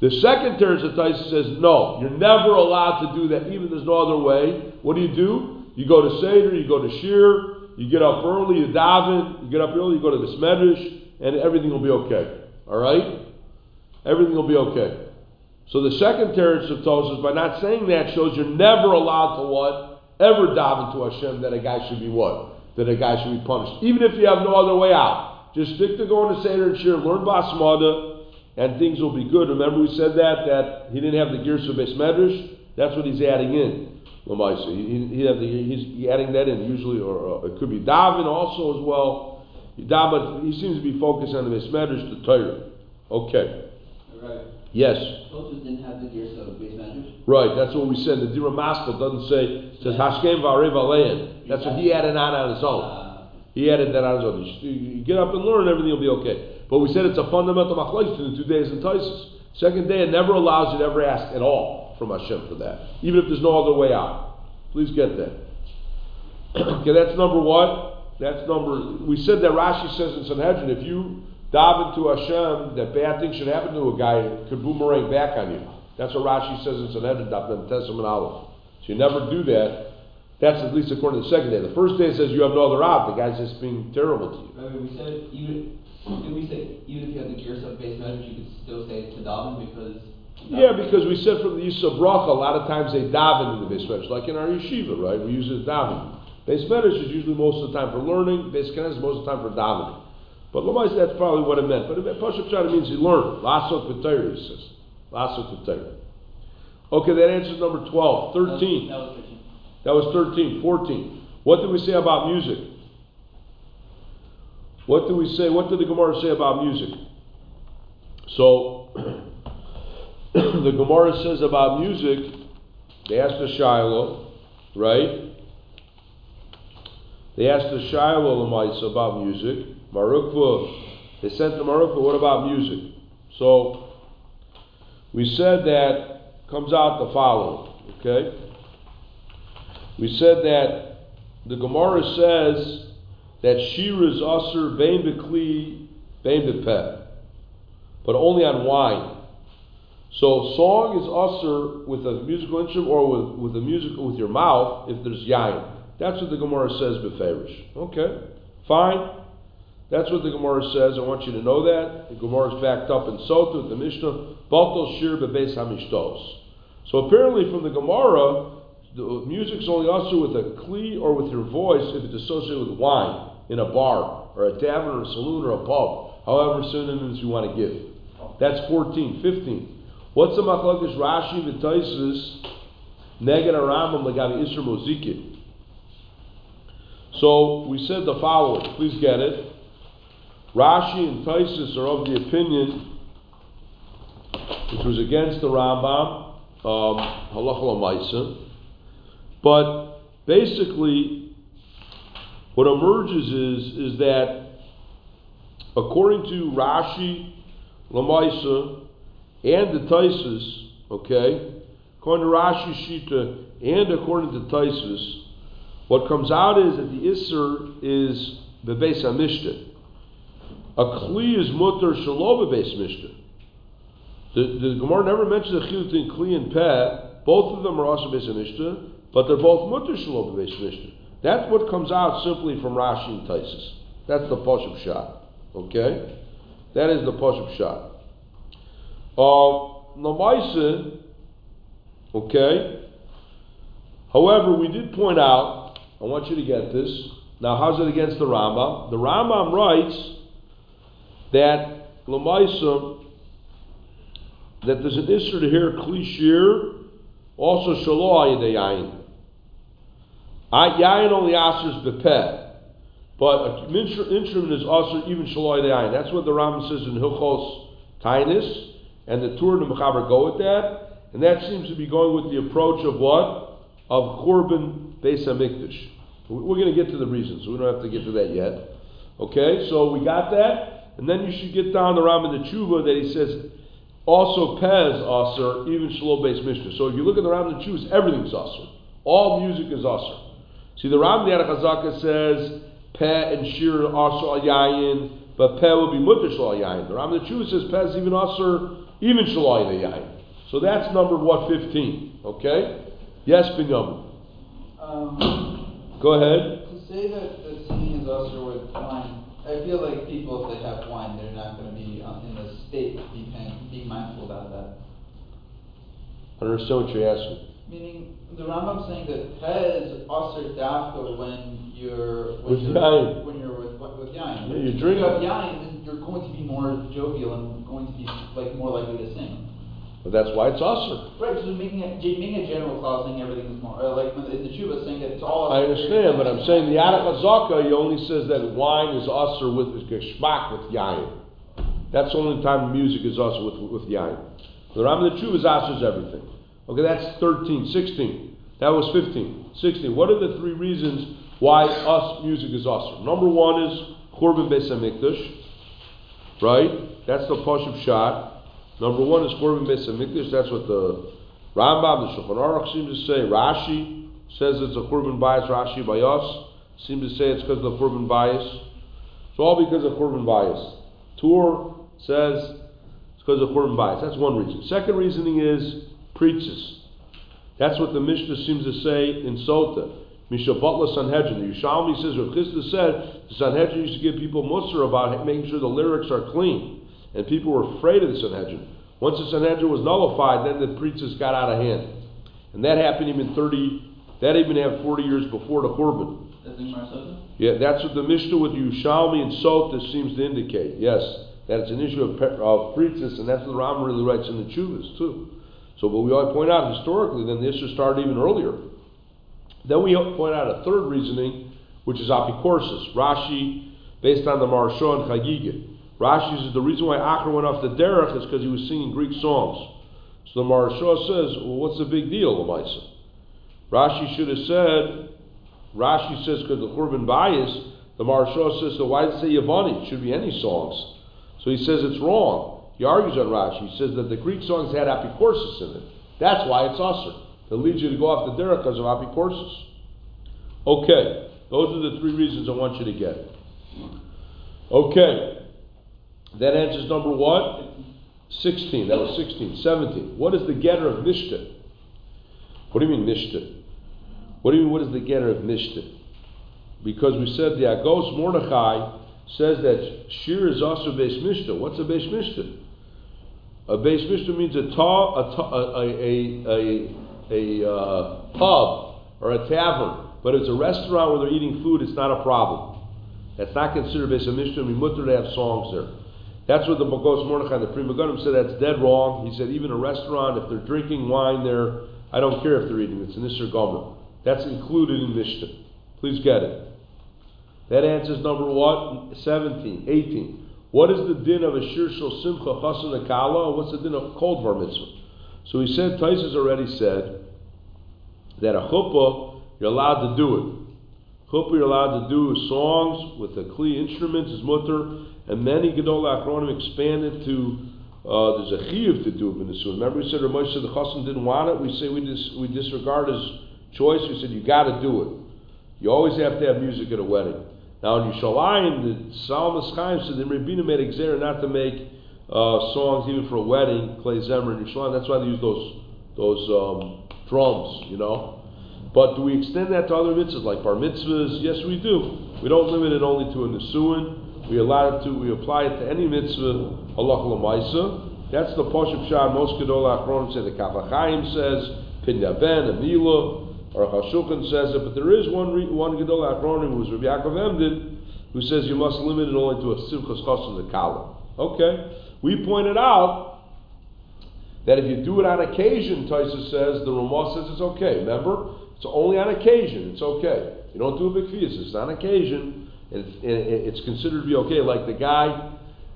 The second teretz of Taisus says no, you're never allowed to do that. Even if there's no other way. What do you do? You go to Seder, you go to Shir, you get up early, you daven, you get up early, you go to the Smedrish, and everything will be okay. All right? Everything will be okay. So the second teretz of Tosas, by not saying that, shows you're never allowed to what? Ever daven to Hashem that a guy should be what? That a guy should be punished. Even if you have no other way out. Just stick to going to Seder and Shir, learn Basmada, and things will be good. Remember we said that, that he didn't have the Gears of Medrash? That's what he's adding in. Lamaisa. He, he he's adding that in usually, or uh, it could be Davin also as well. But he seems to be focused on the Medrash, the Torah. Okay. Right. Yes. Tosus didn't have the gears of base measures. Right, that's what we said. The Dira Maskell doesn't say, it says Hashkem Varev Alein. That's what he added on on his own. Uh, He added that on his own. You, get up and learn, everything will be okay. But we said it's a fundamental machlokes in the two days in Taisus. Second day, it never allows you to ever ask at all from Hashem for that, even if there's no other way out. Please get that. okay, that's number one. That's number. We said that Rashi says in Sanhedrin, if you dive into Hashem, that bad things should happen to a guy, it could boomerang back on you. That's what Rashi says in Sanhedrin, Daf Testament Aleph. So you never do that. That's at least according to the second day. The first day says you have no other op. The guy's just being terrible to you. Remember, we said even did we say even if you had the gears of base measures, you could still say it's Tadavin because. Yeah, because we said from the Yisra Bracha, a lot of times they daven in the Beis Medrash, like in our yeshiva, right? We use it as davening. Beis Medrash is usually most of the time for learning. Beis Knesset is most of the time for davening. But Lamais, that's probably what it meant. But Pashup Shad means you learn. Lasot V'Torah, he says. Lasot V'Torah. Okay, that answers number 12. 13. That was 13. That was 13. 14. What did we say about music? What did we say? What did the Gemara say about music? So, the Gemara says about music, they asked the Shiloh, right? They asked the Shiloh Lamaisa about music. Mar Ukva, they sent to Mar Ukva, what about music? So, we said that comes out the following, okay? We said that the Gemara says that Shir is usher bein bekli, bein bepeh, but only on wine. So song is usher with a musical instrument or with, with a musical with your mouth if there's yayin. That's what the Gemara says beferish. Okay, fine. That's what the Gemara says. I want you to know that. The Gemara is backed up in Sota, the Mishnah, Balto Shir Bebeis Hamishtos. So apparently from the Gemara, the music's only also with a kli or with your voice if it's associated with wine in a bar or a tavern or a saloon or a pub, however synonyms you want to give. That's 14. 15. What's the machlokes Rashi v'Taisus neged Rambam legavi Isra Moziki? So we said the following. Please get it. Rashi and Taisus are of the opinion, which was against the Rambam, um, but basically, what emerges is, is that according to Rashi, Lamaisa, and the Taisus, okay, according to Rashi Shita and according to Taisus, what comes out is that the Isser is the Bebeis HaMishta. A Kli is Mutter Shalom Bebeis Mishta. The, the Gemara never mentions a Chil between Kli and Peh. Both of them are also Beis HaMishta. But they're both mutter shalom b'beis mishnah. That's what comes out simply from Rashi and Taisus. That's the poshup shot. Okay? That is the poshup shot. Uh, okay? However, we did point out, I want you to get this. Now, how's it against the Rambam? The Rambam writes that Lamaisa, that there's an issue to hear klishir, also shalo yayin. Yayin only answers bepeh, but a instrument is also even shalo yayin. That's what the Rambam says in Hilchos Tainis, and the Tur and the Mechaber go with that, and that seems to be going with the approach of what? Of Churban Beis Hamikdash. We're going to get to the reasons, so we don't have to get to that yet. Okay, so we got that, and then you should get down the Ram in the Tshuva that he says also Pez Aser, even Shalom based Mishnah. So if you look at the Ram the Tshuva, everything's Aser. All music is Aser. See, the Ram the Chazaka says Peh and Shir Aser al Yayin, but Peh will be Mutter Shal Yayin. The Ram in the Tshuva says Pez even Aser, even Shal Yayin. So that's number what 15. Okay? Yes, Binyamin. Um, Go ahead. To say that, the singing is also with wine, I feel like people, if they have wine, they're not going to be uh, in the state to be being mindful about that. I understand what you're asking. Meaning, the Rambam saying that Pez aser dafka when you're when With you're, yain. when you're with with yain. Yeah, you're If you have yain, you're going to be more jovial and going to be like more likely to sing. But that's why it's Aser. Right, so making a making a general clause saying everything is more uh, like in the Shuba saying that it's all. I understand, but I'm saying the Yadach Azaka, he only says that wine is Aser with geschmack with yain. That's the only time music is Aser with, with yain. The Ram the Tshuva is Aser's everything. Okay, that's 13, 16. That was 15. 16. What are the three reasons why us music is Aser? Number one is Churban Beis HaMikdash. Right? That's the Pashup shot. Number one is Churban Beis Hamikdash. That's what the Rambam, the Shulchan Aruch seem to say. Rashi says it's a Churban bias. Rashi by us seem to say it's because of the Churban bias. It's all because of Churban bias. Tur says it's because of Churban bias. That's one reason. Second reasoning is preaches. That's what the Mishnah seems to say in Sota. Misha Butler Sanhedrin. The Yushalmi says, Rav Chisda said, the Sanhedrin used to give people musr about making sure the lyrics are clean and people were afraid of the Sanhedrin. Once the Sanhedrin was nullified, then the preachers got out of hand. And that happened even 30, that even happened 40 years before the Churban. That's in Marsota? Yeah, that's what the Mishnah with Yushalmi and Sota seems to indicate. Yes, that it's an issue of, of preachers, and that's what the Ram really writes in the Chuvas, too. So, but we ought to point out historically, then the issue started even earlier. Then we point out a third reasoning, which is apicorsis. Rashi, based on the Maharsha and Chagiga. Rashi says the reason why Acher went off the derech is because he was singing Greek songs. So the Maharsha says, well, what's the big deal, Lamaisa? Rashi should have said, Rashi says because the Churban bias, the Maharsha says, so why did it say Yavani? It should be any songs. So he says it's wrong. He argues on Rashi. He says that the Greek songs had apicorsis in it. That's why it's usher. It leads you to go off the derech because of apicorsis. Okay, those are the three reasons I want you to get. Okay. That answers number what? 16. That was 16. 17. What is the getter of Nishta? What do you mean Nishta? What do you mean, what is the getter of Nishta? Because we said the Agos Mordechai says that Shir is also Beis Mishta. What's a Beis Mishta? A Beis Mishta means a, ta, a, ta, a, a, a, a uh, pub or a tavern, but it's a restaurant where they're eating food, it's not a problem. That's not considered Beis Mishta. We mutter to have songs there. That's what the Bogos Mordechai, the Pri Megadim, said that's dead wrong. He said even a restaurant, if they're drinking wine there, I don't care if they're eating, it's an Isser Gomer. That's included in Mishnah. Please get it. That answers number what? 17. 18. What is the din of a Shir Shal Simcha Chasan Akala? What's the din of Cold Bar Mitzvah? So he said, Taisus already said that a chuppah, you're allowed to do it. Chuppah, you're allowed to do songs with the Kli instruments, is mutter, and then many Gedol Achronim expanded to uh, there's a chiyuv to do it in the Remember, we said Ramesh said the chassan didn't want it. We say we dis, we disregard his choice. We said you got to do it. You always have to have music at a wedding. Now in Yushalayim, the Salmas Chaim said the Rebbeinu made exer not to make uh, songs even for a wedding, Klei Zemer in Yushalayim. That's why they use those those um, drums, you know. But do we extend that to other mitzvahs like bar mitzvahs? Yes, we do. We don't limit it only to a nisuin. We allow it to. We apply it to any mitzvah. Allah lemaisa. That's the Poshup Shah. Most Gedol Achronim say the Kaf HaChaim says Pinyaben, Amila. Aruch HaShulchan says it, but there is one re, one Gedol Achronim who's Rabbi Yaakov Emden, who says you must limit it only to a Simchas Chosim the Kala. Okay, we pointed out that if you do it on occasion, Taisa says, the Ramah says it's okay. Remember? It's only on occasion, it's okay. You don't do a big feast, it's on occasion, and it's, it's considered to be okay. Like the guy,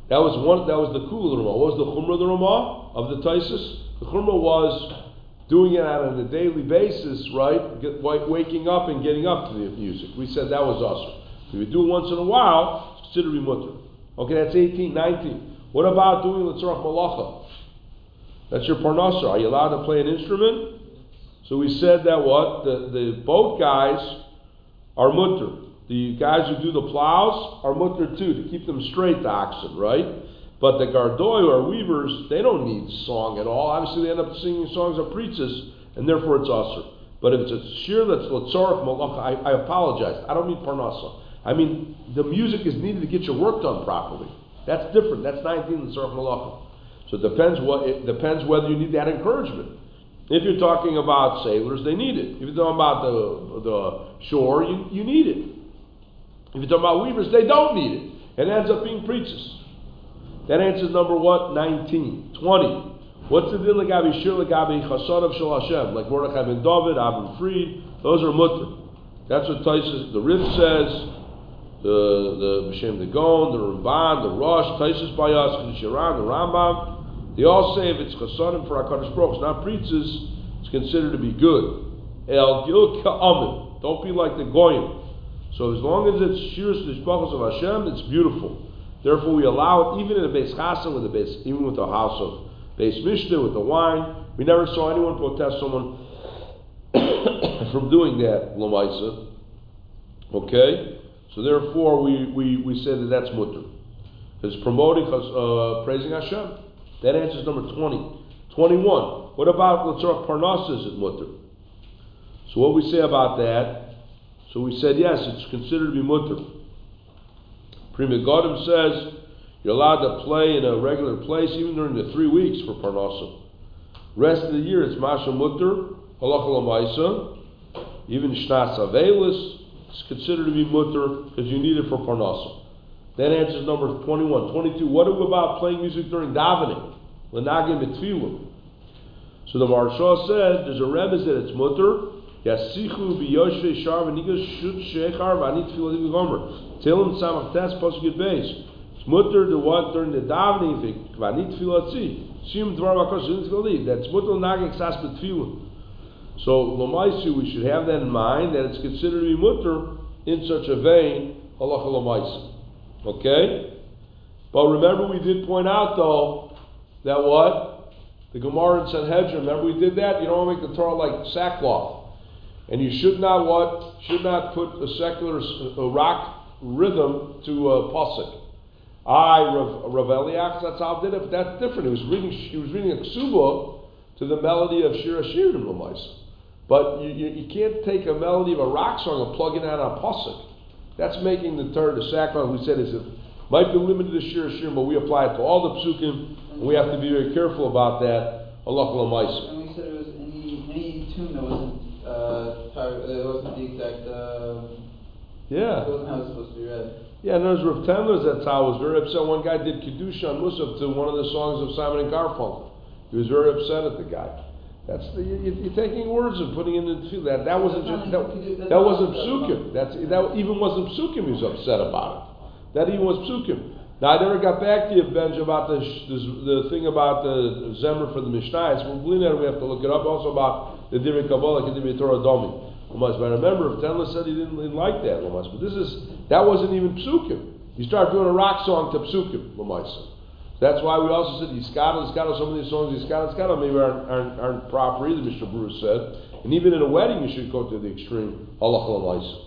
that was one, that was the cool Ramah. What was the Chumrah the Ramah of the Taisus? The Chumrah was doing it on a daily basis, right? Get, waking up and getting up to the music. We said that was us. If you do it once in a while, it's considered to be mutter. Okay, that's 18, 19. What about doing Litzarach Malacha? That's your parnasa. Are you allowed to play an instrument? So we said that what? The, the boat guys are mutter. The guys who do the plows are mutter too, to keep them straight, the oxen, right? But the gardoi or weavers, they don't need song at all. Obviously, they end up singing songs of preachers, and therefore it's usher. But if it's a shir that's latzorach malacha, I, I apologize. I don't mean parnasa. I mean the music is needed to get your work done properly. That's different. That's 19 latzorach malacha. So it depends what it depends whether you need that encouragement. If you're talking about sailors, they need it. If you're talking about the the shore, you, you need it. If you're talking about weavers, they don't need it. It ends up being preachers. That answers number what? 19. 20. What's the deal Gabi Shir Gabi Chasadav Shal Hashem? Like Mordechai ben David, Abram Fried, those are mutter. That's what Taisus, the Rif says, the the Mishem the Gon, the Ramban, the Rosh, Taisus Bayas, the Shiran, the Rambam. They all say if it's chasadim for HaKadosh Baruch it's not preachers, it's considered to be good. El Gil Ka'amin. Don't be like the Goyim. So as long as it's Shiras Nishpachos of Hashem, it's beautiful. Therefore, we allow it even in a base chassan, with a base, even with the house of base mishnah, with the wine. We never saw anyone protest someone from doing that, Lamaisa. Okay? So therefore, we, we, we say that that's mutter. It's promoting, uh, praising Hashem. That answers number 20. 21. What about Latzarach Parnassus at Mutter? So what we say about that? So we said yes, it's considered to be Mutter. Pri Megadim says you're allowed to play in a regular place even during the three weeks for Parnassa. Rest of the year it's Masha Mutter, Halacha even Shnas Avelis is considered to be Mutter because you need it for Parnassa. That answers number 21. 22. What about playing music during davening? Lenagim betfilim. So the Maharsha said, there's a remez that it's mutter. Yasichu biyoshve shar v'nigas shut shechar v'anit tfilim gomer. Tilim samach tes posuk yud beis. It's mutter to what during the davening v'anit tfilatzi. Shim dvar makos shouldn't believe. That's mutter nagik sas betfilim. So lomaisu, we should have that in mind that it's considered to be mutter in such a vein. Halacha lomaisu. Okay? But remember, we did point out though that what? The Gemara in Sanhedrin, remember we did that? You don't want to make the Torah like sackcloth. And you should not what? Should not put a secular a rock rhythm to a pasuk. I, Rav, Rav Eliach, that's how did it, that's different. He was reading, he was reading a ksuba to the melody of Shira Shirim Lamaisa. But you, you, you, can't take a melody of a rock song and plug it out on a pasuk. That's making the Torah the sackcloth. We said is it might be limited to Shir Shir, but we apply it to all the psukim, and we have to be very careful about that. Allah And we said it was any any tune that wasn't uh, it wasn't the exact. Uh, yeah. It wasn't how it was supposed to be read. Yeah, and there's Rav Tendler's how I was very upset. One guy did Kiddush on Musaf to one of the songs of Simon and Garfunkel. He was very upset at the guy. That's the, you, are taking words and putting it into that. That wasn't just, that, that wasn't psukim. That's that even wasn't psukim. He was upset about it. That even was psukim. Now I never got back to you, Benj, about the the thing about the zemer for the Mishnah. So we have to look it up. Also about the Divrei Kabbalah, and Divrei Torah Domi. But I remember, if Tendler said he didn't, didn't like that, But this is that wasn't even psukim. You start doing a rock song to psukim, Lamaisa. That's why we also said Yiskata, Yiskata, some of these songs, Yiskata, Yiskata maybe aren't, aren't, aren't proper either, Mr. Bruce said. And even in a wedding, you should go to the extreme. Halacha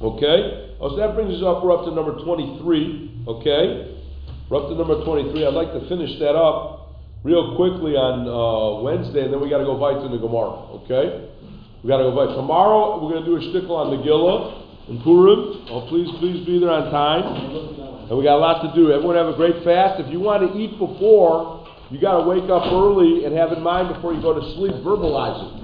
Okay? Oh, so that brings us up, we're up to number 23. Okay? We're up to number 23. I'd like to finish that up real quickly on uh, Wednesday, and then we got to go fight to the Gemara. Okay? We got to go fight. Tomorrow, we're going to do a shtickle on the Megillah in Purim. Oh, please, please be there on time. And we got a lot to do. Everyone have a great fast. If you want to eat before, you got to wake up early and have in mind before you go to sleep, verbalize it.